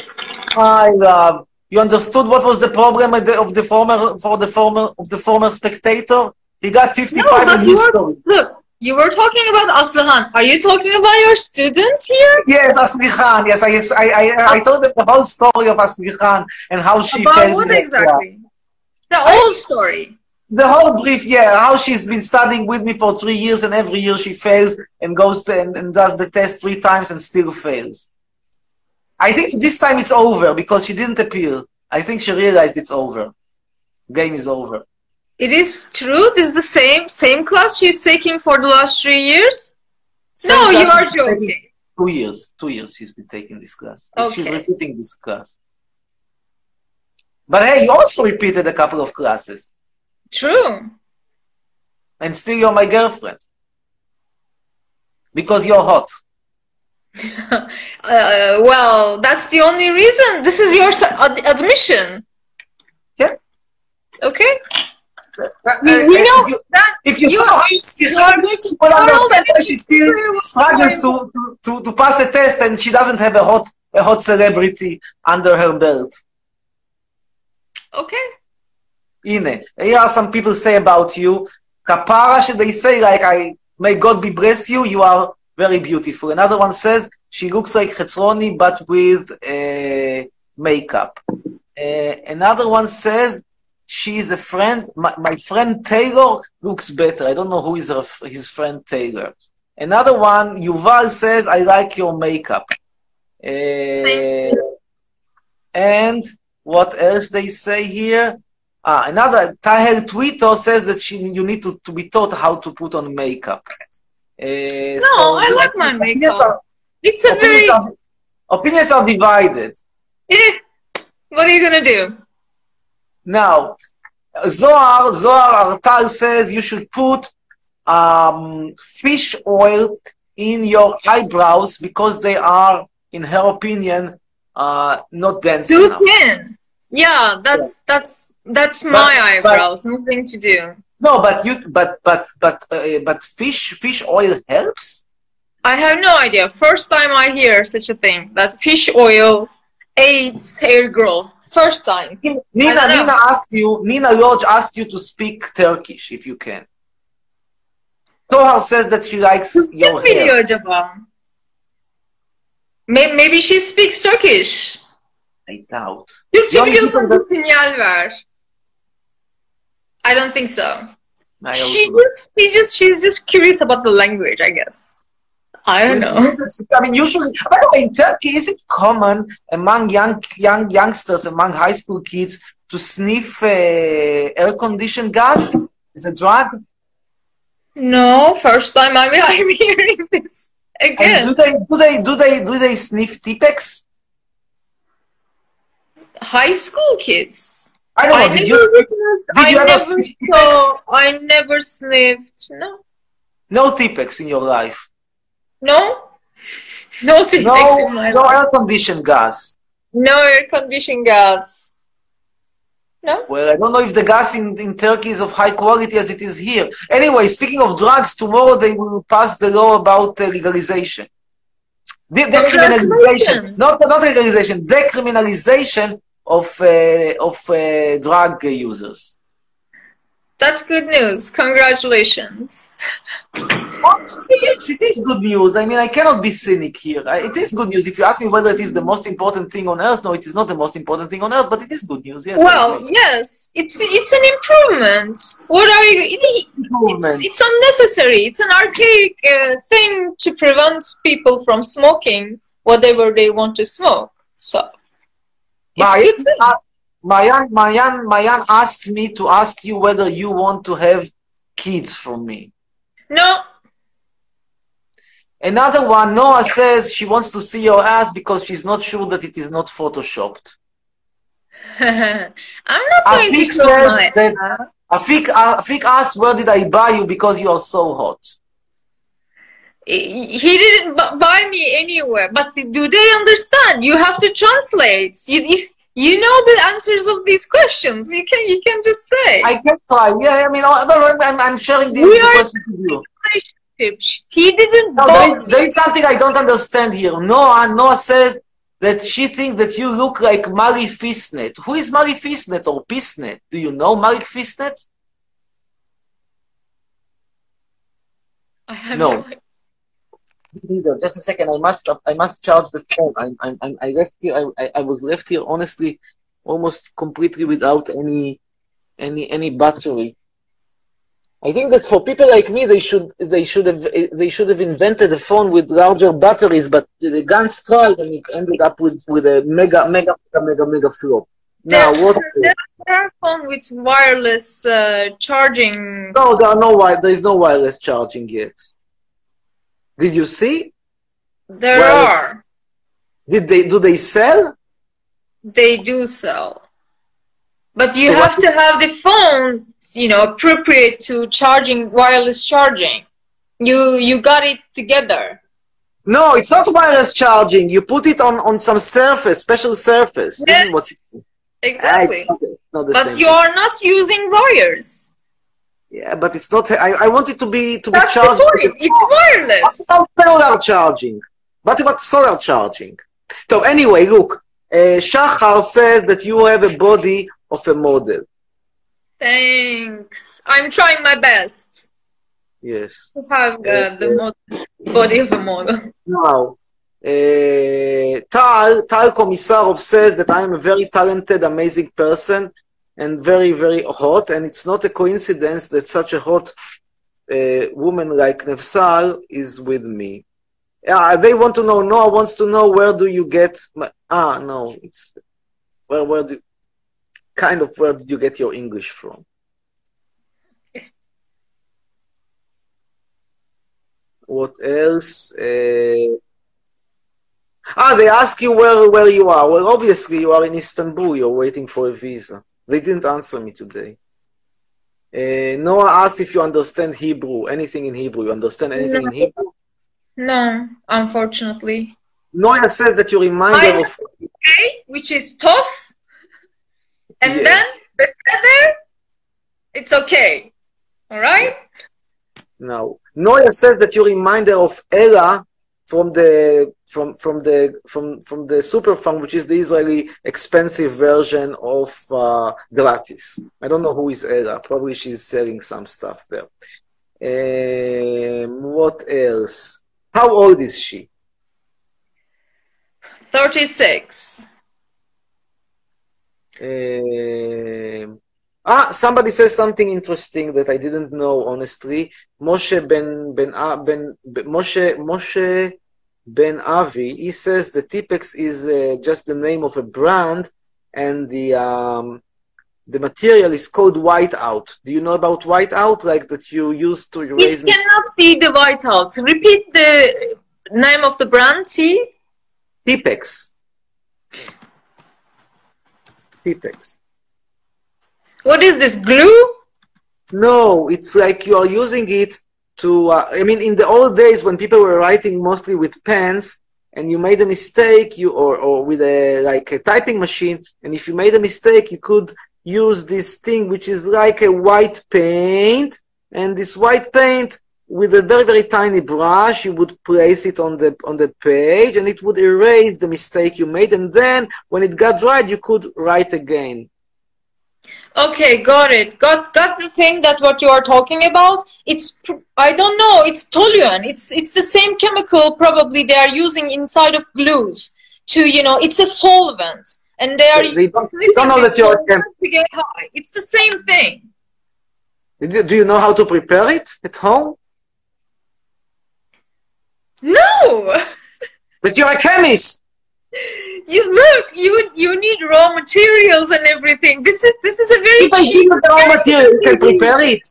A: Hi, love. You understood what was the problem of the, of the former for the former of the former spectator? He got 55
G: No,
A: in
G: but you look, you were talking about Aslihan. Are you talking about your students here?
A: Yes, Aslihan. Yes, I, I, I, I told them the whole story of Aslihan and how she
G: About what exactly? The whole story.
A: The whole brief, yeah, how she's been studying with me for three years and every year she fails and goes to, and, and does the test three times and still fails. I think this time it's over because she didn't appeal. I think she realized it's over. Game is over.
G: It is true. This is the same same class she's taking for the last three years.
A: Same
G: no, you are joking.
A: Two years. Two years she's been taking this class.
G: Okay.
A: She's repeating this class. But hey, you also repeated a couple of classes.
G: True.
A: And still you're my girlfriend. Because you're hot.
G: uh, well, that's the only reason. This is your ad- admission.
A: Yeah.
G: Okay.
A: Uh,
G: we,
A: uh,
G: we know
A: you,
G: that
A: if you,
G: you
A: saw how you understand that she still struggles to, to, to pass a test and she doesn't have a hot a hot celebrity under her belt.
G: Okay.
A: Ine, here are some people say about you. Kapara, should they say like I may God be bless you. You are very beautiful. Another one says, she looks like Chetroni but with uh, makeup. Uh, another one says, she is a friend, my, my friend Taylor looks better. I don't know who is her, his friend Taylor. Another one, Yuval says, I like your makeup. Uh, and what else they say here? Ah, another Tahel Twitter says that she, you need to, to be taught how to put on makeup. Uh,
G: No, I like my makeup.
A: are-
G: It's a
A: opinions
G: very.
A: are- opinions are divided.
G: Eh, what are you gonna do?
A: Now, Zohar, Zohar Artal says you should put um, fish oil in your eyebrows because they are, in her opinion, uh, not dense
G: Too
A: enough.
G: thin. Yeah, that's that's that's my
A: but-
G: eyebrows. Nothing to do.
A: No, but you, but but but uh, but fish fish oil helps.
G: I have no idea. First time I hear such a thing that fish oil aids hair growth. First time.
A: Nina. Nina asked you, Nina Lodge asked you to speak Turkish if you can. Tohar says that she likes your hair.
G: acaba? May- Maybe she speaks Turkish.
A: I doubt.
G: Türkçe
A: Yani
G: biliyorsan bir sinyal ver. I don't think so. She just, she just, she's just curious about the language, I guess. I don't know.
A: I mean, usually, by the way, in Turkey, is it common among young young youngsters, among high school kids, to sniff uh, air conditioned gas? Is a drug?
G: No, first time I'm, I'm hearing this
A: And
G: again.
A: do they do they do they do they sniff Tipex?
G: High school kids.
A: I don't know.
G: I
A: did
G: never,
A: you sniff, did
G: I
A: you ever
G: never saw, I never sniffed. No,
A: No Tipex in your life.
G: no, no Tipex
A: No,
G: in my
A: no
G: life.
A: No air conditioned gas.
G: No air conditioned gas. No.
A: Well, I don't know if the gas in, in Turkey is of high quality as it is here. Anyway, speaking of drugs, tomorrow they will pass the law about uh, legalization. De- decriminalization, not not legalization, decriminalization of uh, of uh, drug users.
G: That's good news. Congratulations.
A: Honestly, yes, it is good news. I mean, I cannot be cynic here. It is good news. If you ask me whether it is the most important thing on earth, no, it is not the most important thing on earth, but it is good news. Yes.
G: Well, yes, it's it's an improvement. What are you? It,
A: Improvement.
G: it's, it's unnecessary. It's an archaic uh, thing to prevent people from smoking whatever they want to smoke. So it's
A: Mayan,
G: good thing.
A: uh, Mayan, Mayan, Mayan asked me to ask you whether you want to have kids from me.
G: No,
A: Another one, Noah says she wants to see your ass because she's not sure that it is not photoshopped.
G: I'm not going to
A: Afik
G: show
A: says
G: my.
A: that Afik, Afik asked, "Where did I buy you? Because you are so hot."
G: He didn't buy me anywhere, but do they understand? You have to translate. You if you know the answers of these questions. You can you can just say.
A: I can try. Yeah, I mean, I'm, I'm sharing the,
G: We
A: question to you.
G: He didn't
A: No,
G: buy
A: there, is- there is something I don't understand here. Noah, Noah says that she thinks that you look like Mari Fisnet. Who is Mari Fisnet or Pisnet? Do you know Mari Fisnet?
G: I have
A: No.
G: no.
A: Just a second. I must. I must charge the phone. I'm. I, I, I left here. I, I, was left here honestly, almost completely without any, any, any battery. I think that for people like me, they should they should have they should have invented a phone with larger batteries. But the Gans tried, and it ended up with with a mega mega mega mega mega flop. Now,
G: There,
A: what?
G: there are phones with wireless uh, charging.
A: No, there are no wi- There is no wireless charging yet. Did you see?
G: There
A: Wireless-
G: are.
A: Did they? Do they sell?
G: They do sell. But you
A: So
G: have to have the phone, you know, appropriate to charging wireless charging. You you got it together.
A: No, it's not wireless charging. You put it on on some surface, special surface. What.
G: Exactly. But you
A: thing.
G: are not using wires.
A: Yeah, but it's not. I, I want it to be to
G: That's
A: be
G: the
A: charged.
G: point. It's wireless.
A: What about solar charging? What about solar charging? So anyway, look, uh, Shachar says that you have a body of a model.
G: Thanks. I'm trying my best
A: Yes.
G: to have uh, the mod- body of a model.
A: Now, uh, Tal, Tal Komisarov says that I am a very talented, amazing person and very, very hot. And it's not a coincidence that such a hot uh, woman like Nevsal is with me. Yeah, they want to know. Noah wants to know where do you get? My, ah, no, it's where. Where do kind of where did you get your English from? What else? Uh, ah, they ask you where where you are. Well, obviously you are in Istanbul. You're waiting for a visa. They didn't answer me today. Uh, Noah asked if you understand Hebrew, anything in Hebrew. You understand anything in Hebrew?
G: No, unfortunately.
A: Noah says that you remind her of.
G: Okay, which is tough. And
A: Yeah.
G: then the there, it's okay. All right?
A: No. Noah says that you remind her of Ella from the from from the from from the super fund, which is the Israeli expensive version of uh, gratis. I don't know who is Ella. Probably she's selling some stuff there. Um, what else? How old is she?
G: 36.
A: Um, ah, somebody says something interesting that I didn't know, honestly. Moshe Ben Ben Ben, ben Moshe Moshe Ben Avi. He says the Tipex is uh, just the name of a brand, and the um, the material is called whiteout. Do you know about whiteout? Like that you use to erase.
G: It cannot be the whiteout. Repeat the name of the brand, see?
A: Tipex. Tipex.
G: What is this, glue?
A: No, it's like you are using it to. Uh, I mean, in the old days when people were writing mostly with pens, and you made a mistake, you or or with a like a typing machine, and if you made a mistake, you could use this thing which is like a white paint, and this white paint with a very very tiny brush, you would place it on the on the page, and it would erase the mistake you made, and then when it got dried you could write again.
G: Okay, got it. Got got the thing that what you are talking about. It's I don't know. It's toluene. It's it's the same chemical probably they are using inside of glues to you know. It's a solvent, and they are
A: They don't-
G: sniffing
A: don't know that you're
G: to get high. It's the same thing.
A: Do do you know how to prepare it at home?
G: No,
A: But you're a chemist.
G: you look. You you need raw materials and everything. This is this is a very
A: If I give
G: cheap.
A: you the raw material, you can prepare it.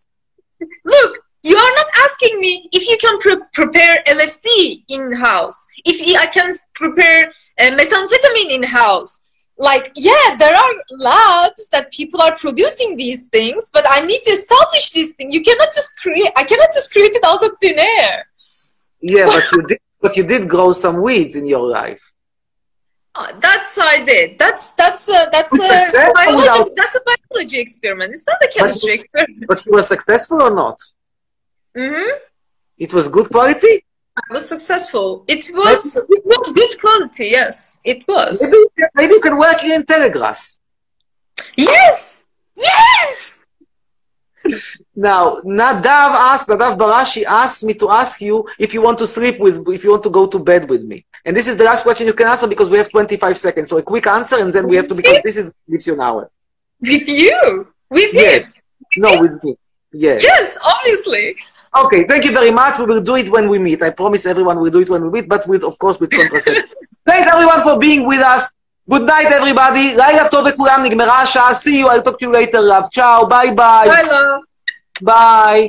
G: Look, you are not asking me if you can pre- prepare LSD in house. If I can prepare uh, methamphetamine in house. Like, yeah, there are labs that people are producing these things, but I need to establish this thing. You cannot just create. I cannot just create it out of thin air.
A: Yeah, but you did. But you did grow some weeds in your life.
G: Uh, that's I did. That's that's a, that's a biology. That's a biology experiment. It's not a chemistry experiment.
A: But you were successful or not?
G: Mm-hmm.
A: It was good quality.
G: I was successful. It was it was good quality. Yes, it was.
A: Maybe, you can- maybe you can work here in Telegrass.
G: Yes, yes.
A: Now, Nadav asked, Nadav Barashi asked me to ask you if you want to sleep with, if you want to go to bed with me. And this is the last question you can answer because we have 25 seconds. So a quick answer and then we have to, because this is, gives you an hour.
G: With you, with
A: Yes.
G: him.
A: No, with me. Yes.
G: Yes, obviously.
A: Okay, thank you very much. We will do it when we meet. I promise everyone we'll do it when we meet, but with, of course, with contraception. Thanks everyone for being with us. Good night everybody, לילה טוב לכולם, נגמרה השעה, see you, I'll talk to you later, love, צ'או, ביי ביי. ביי.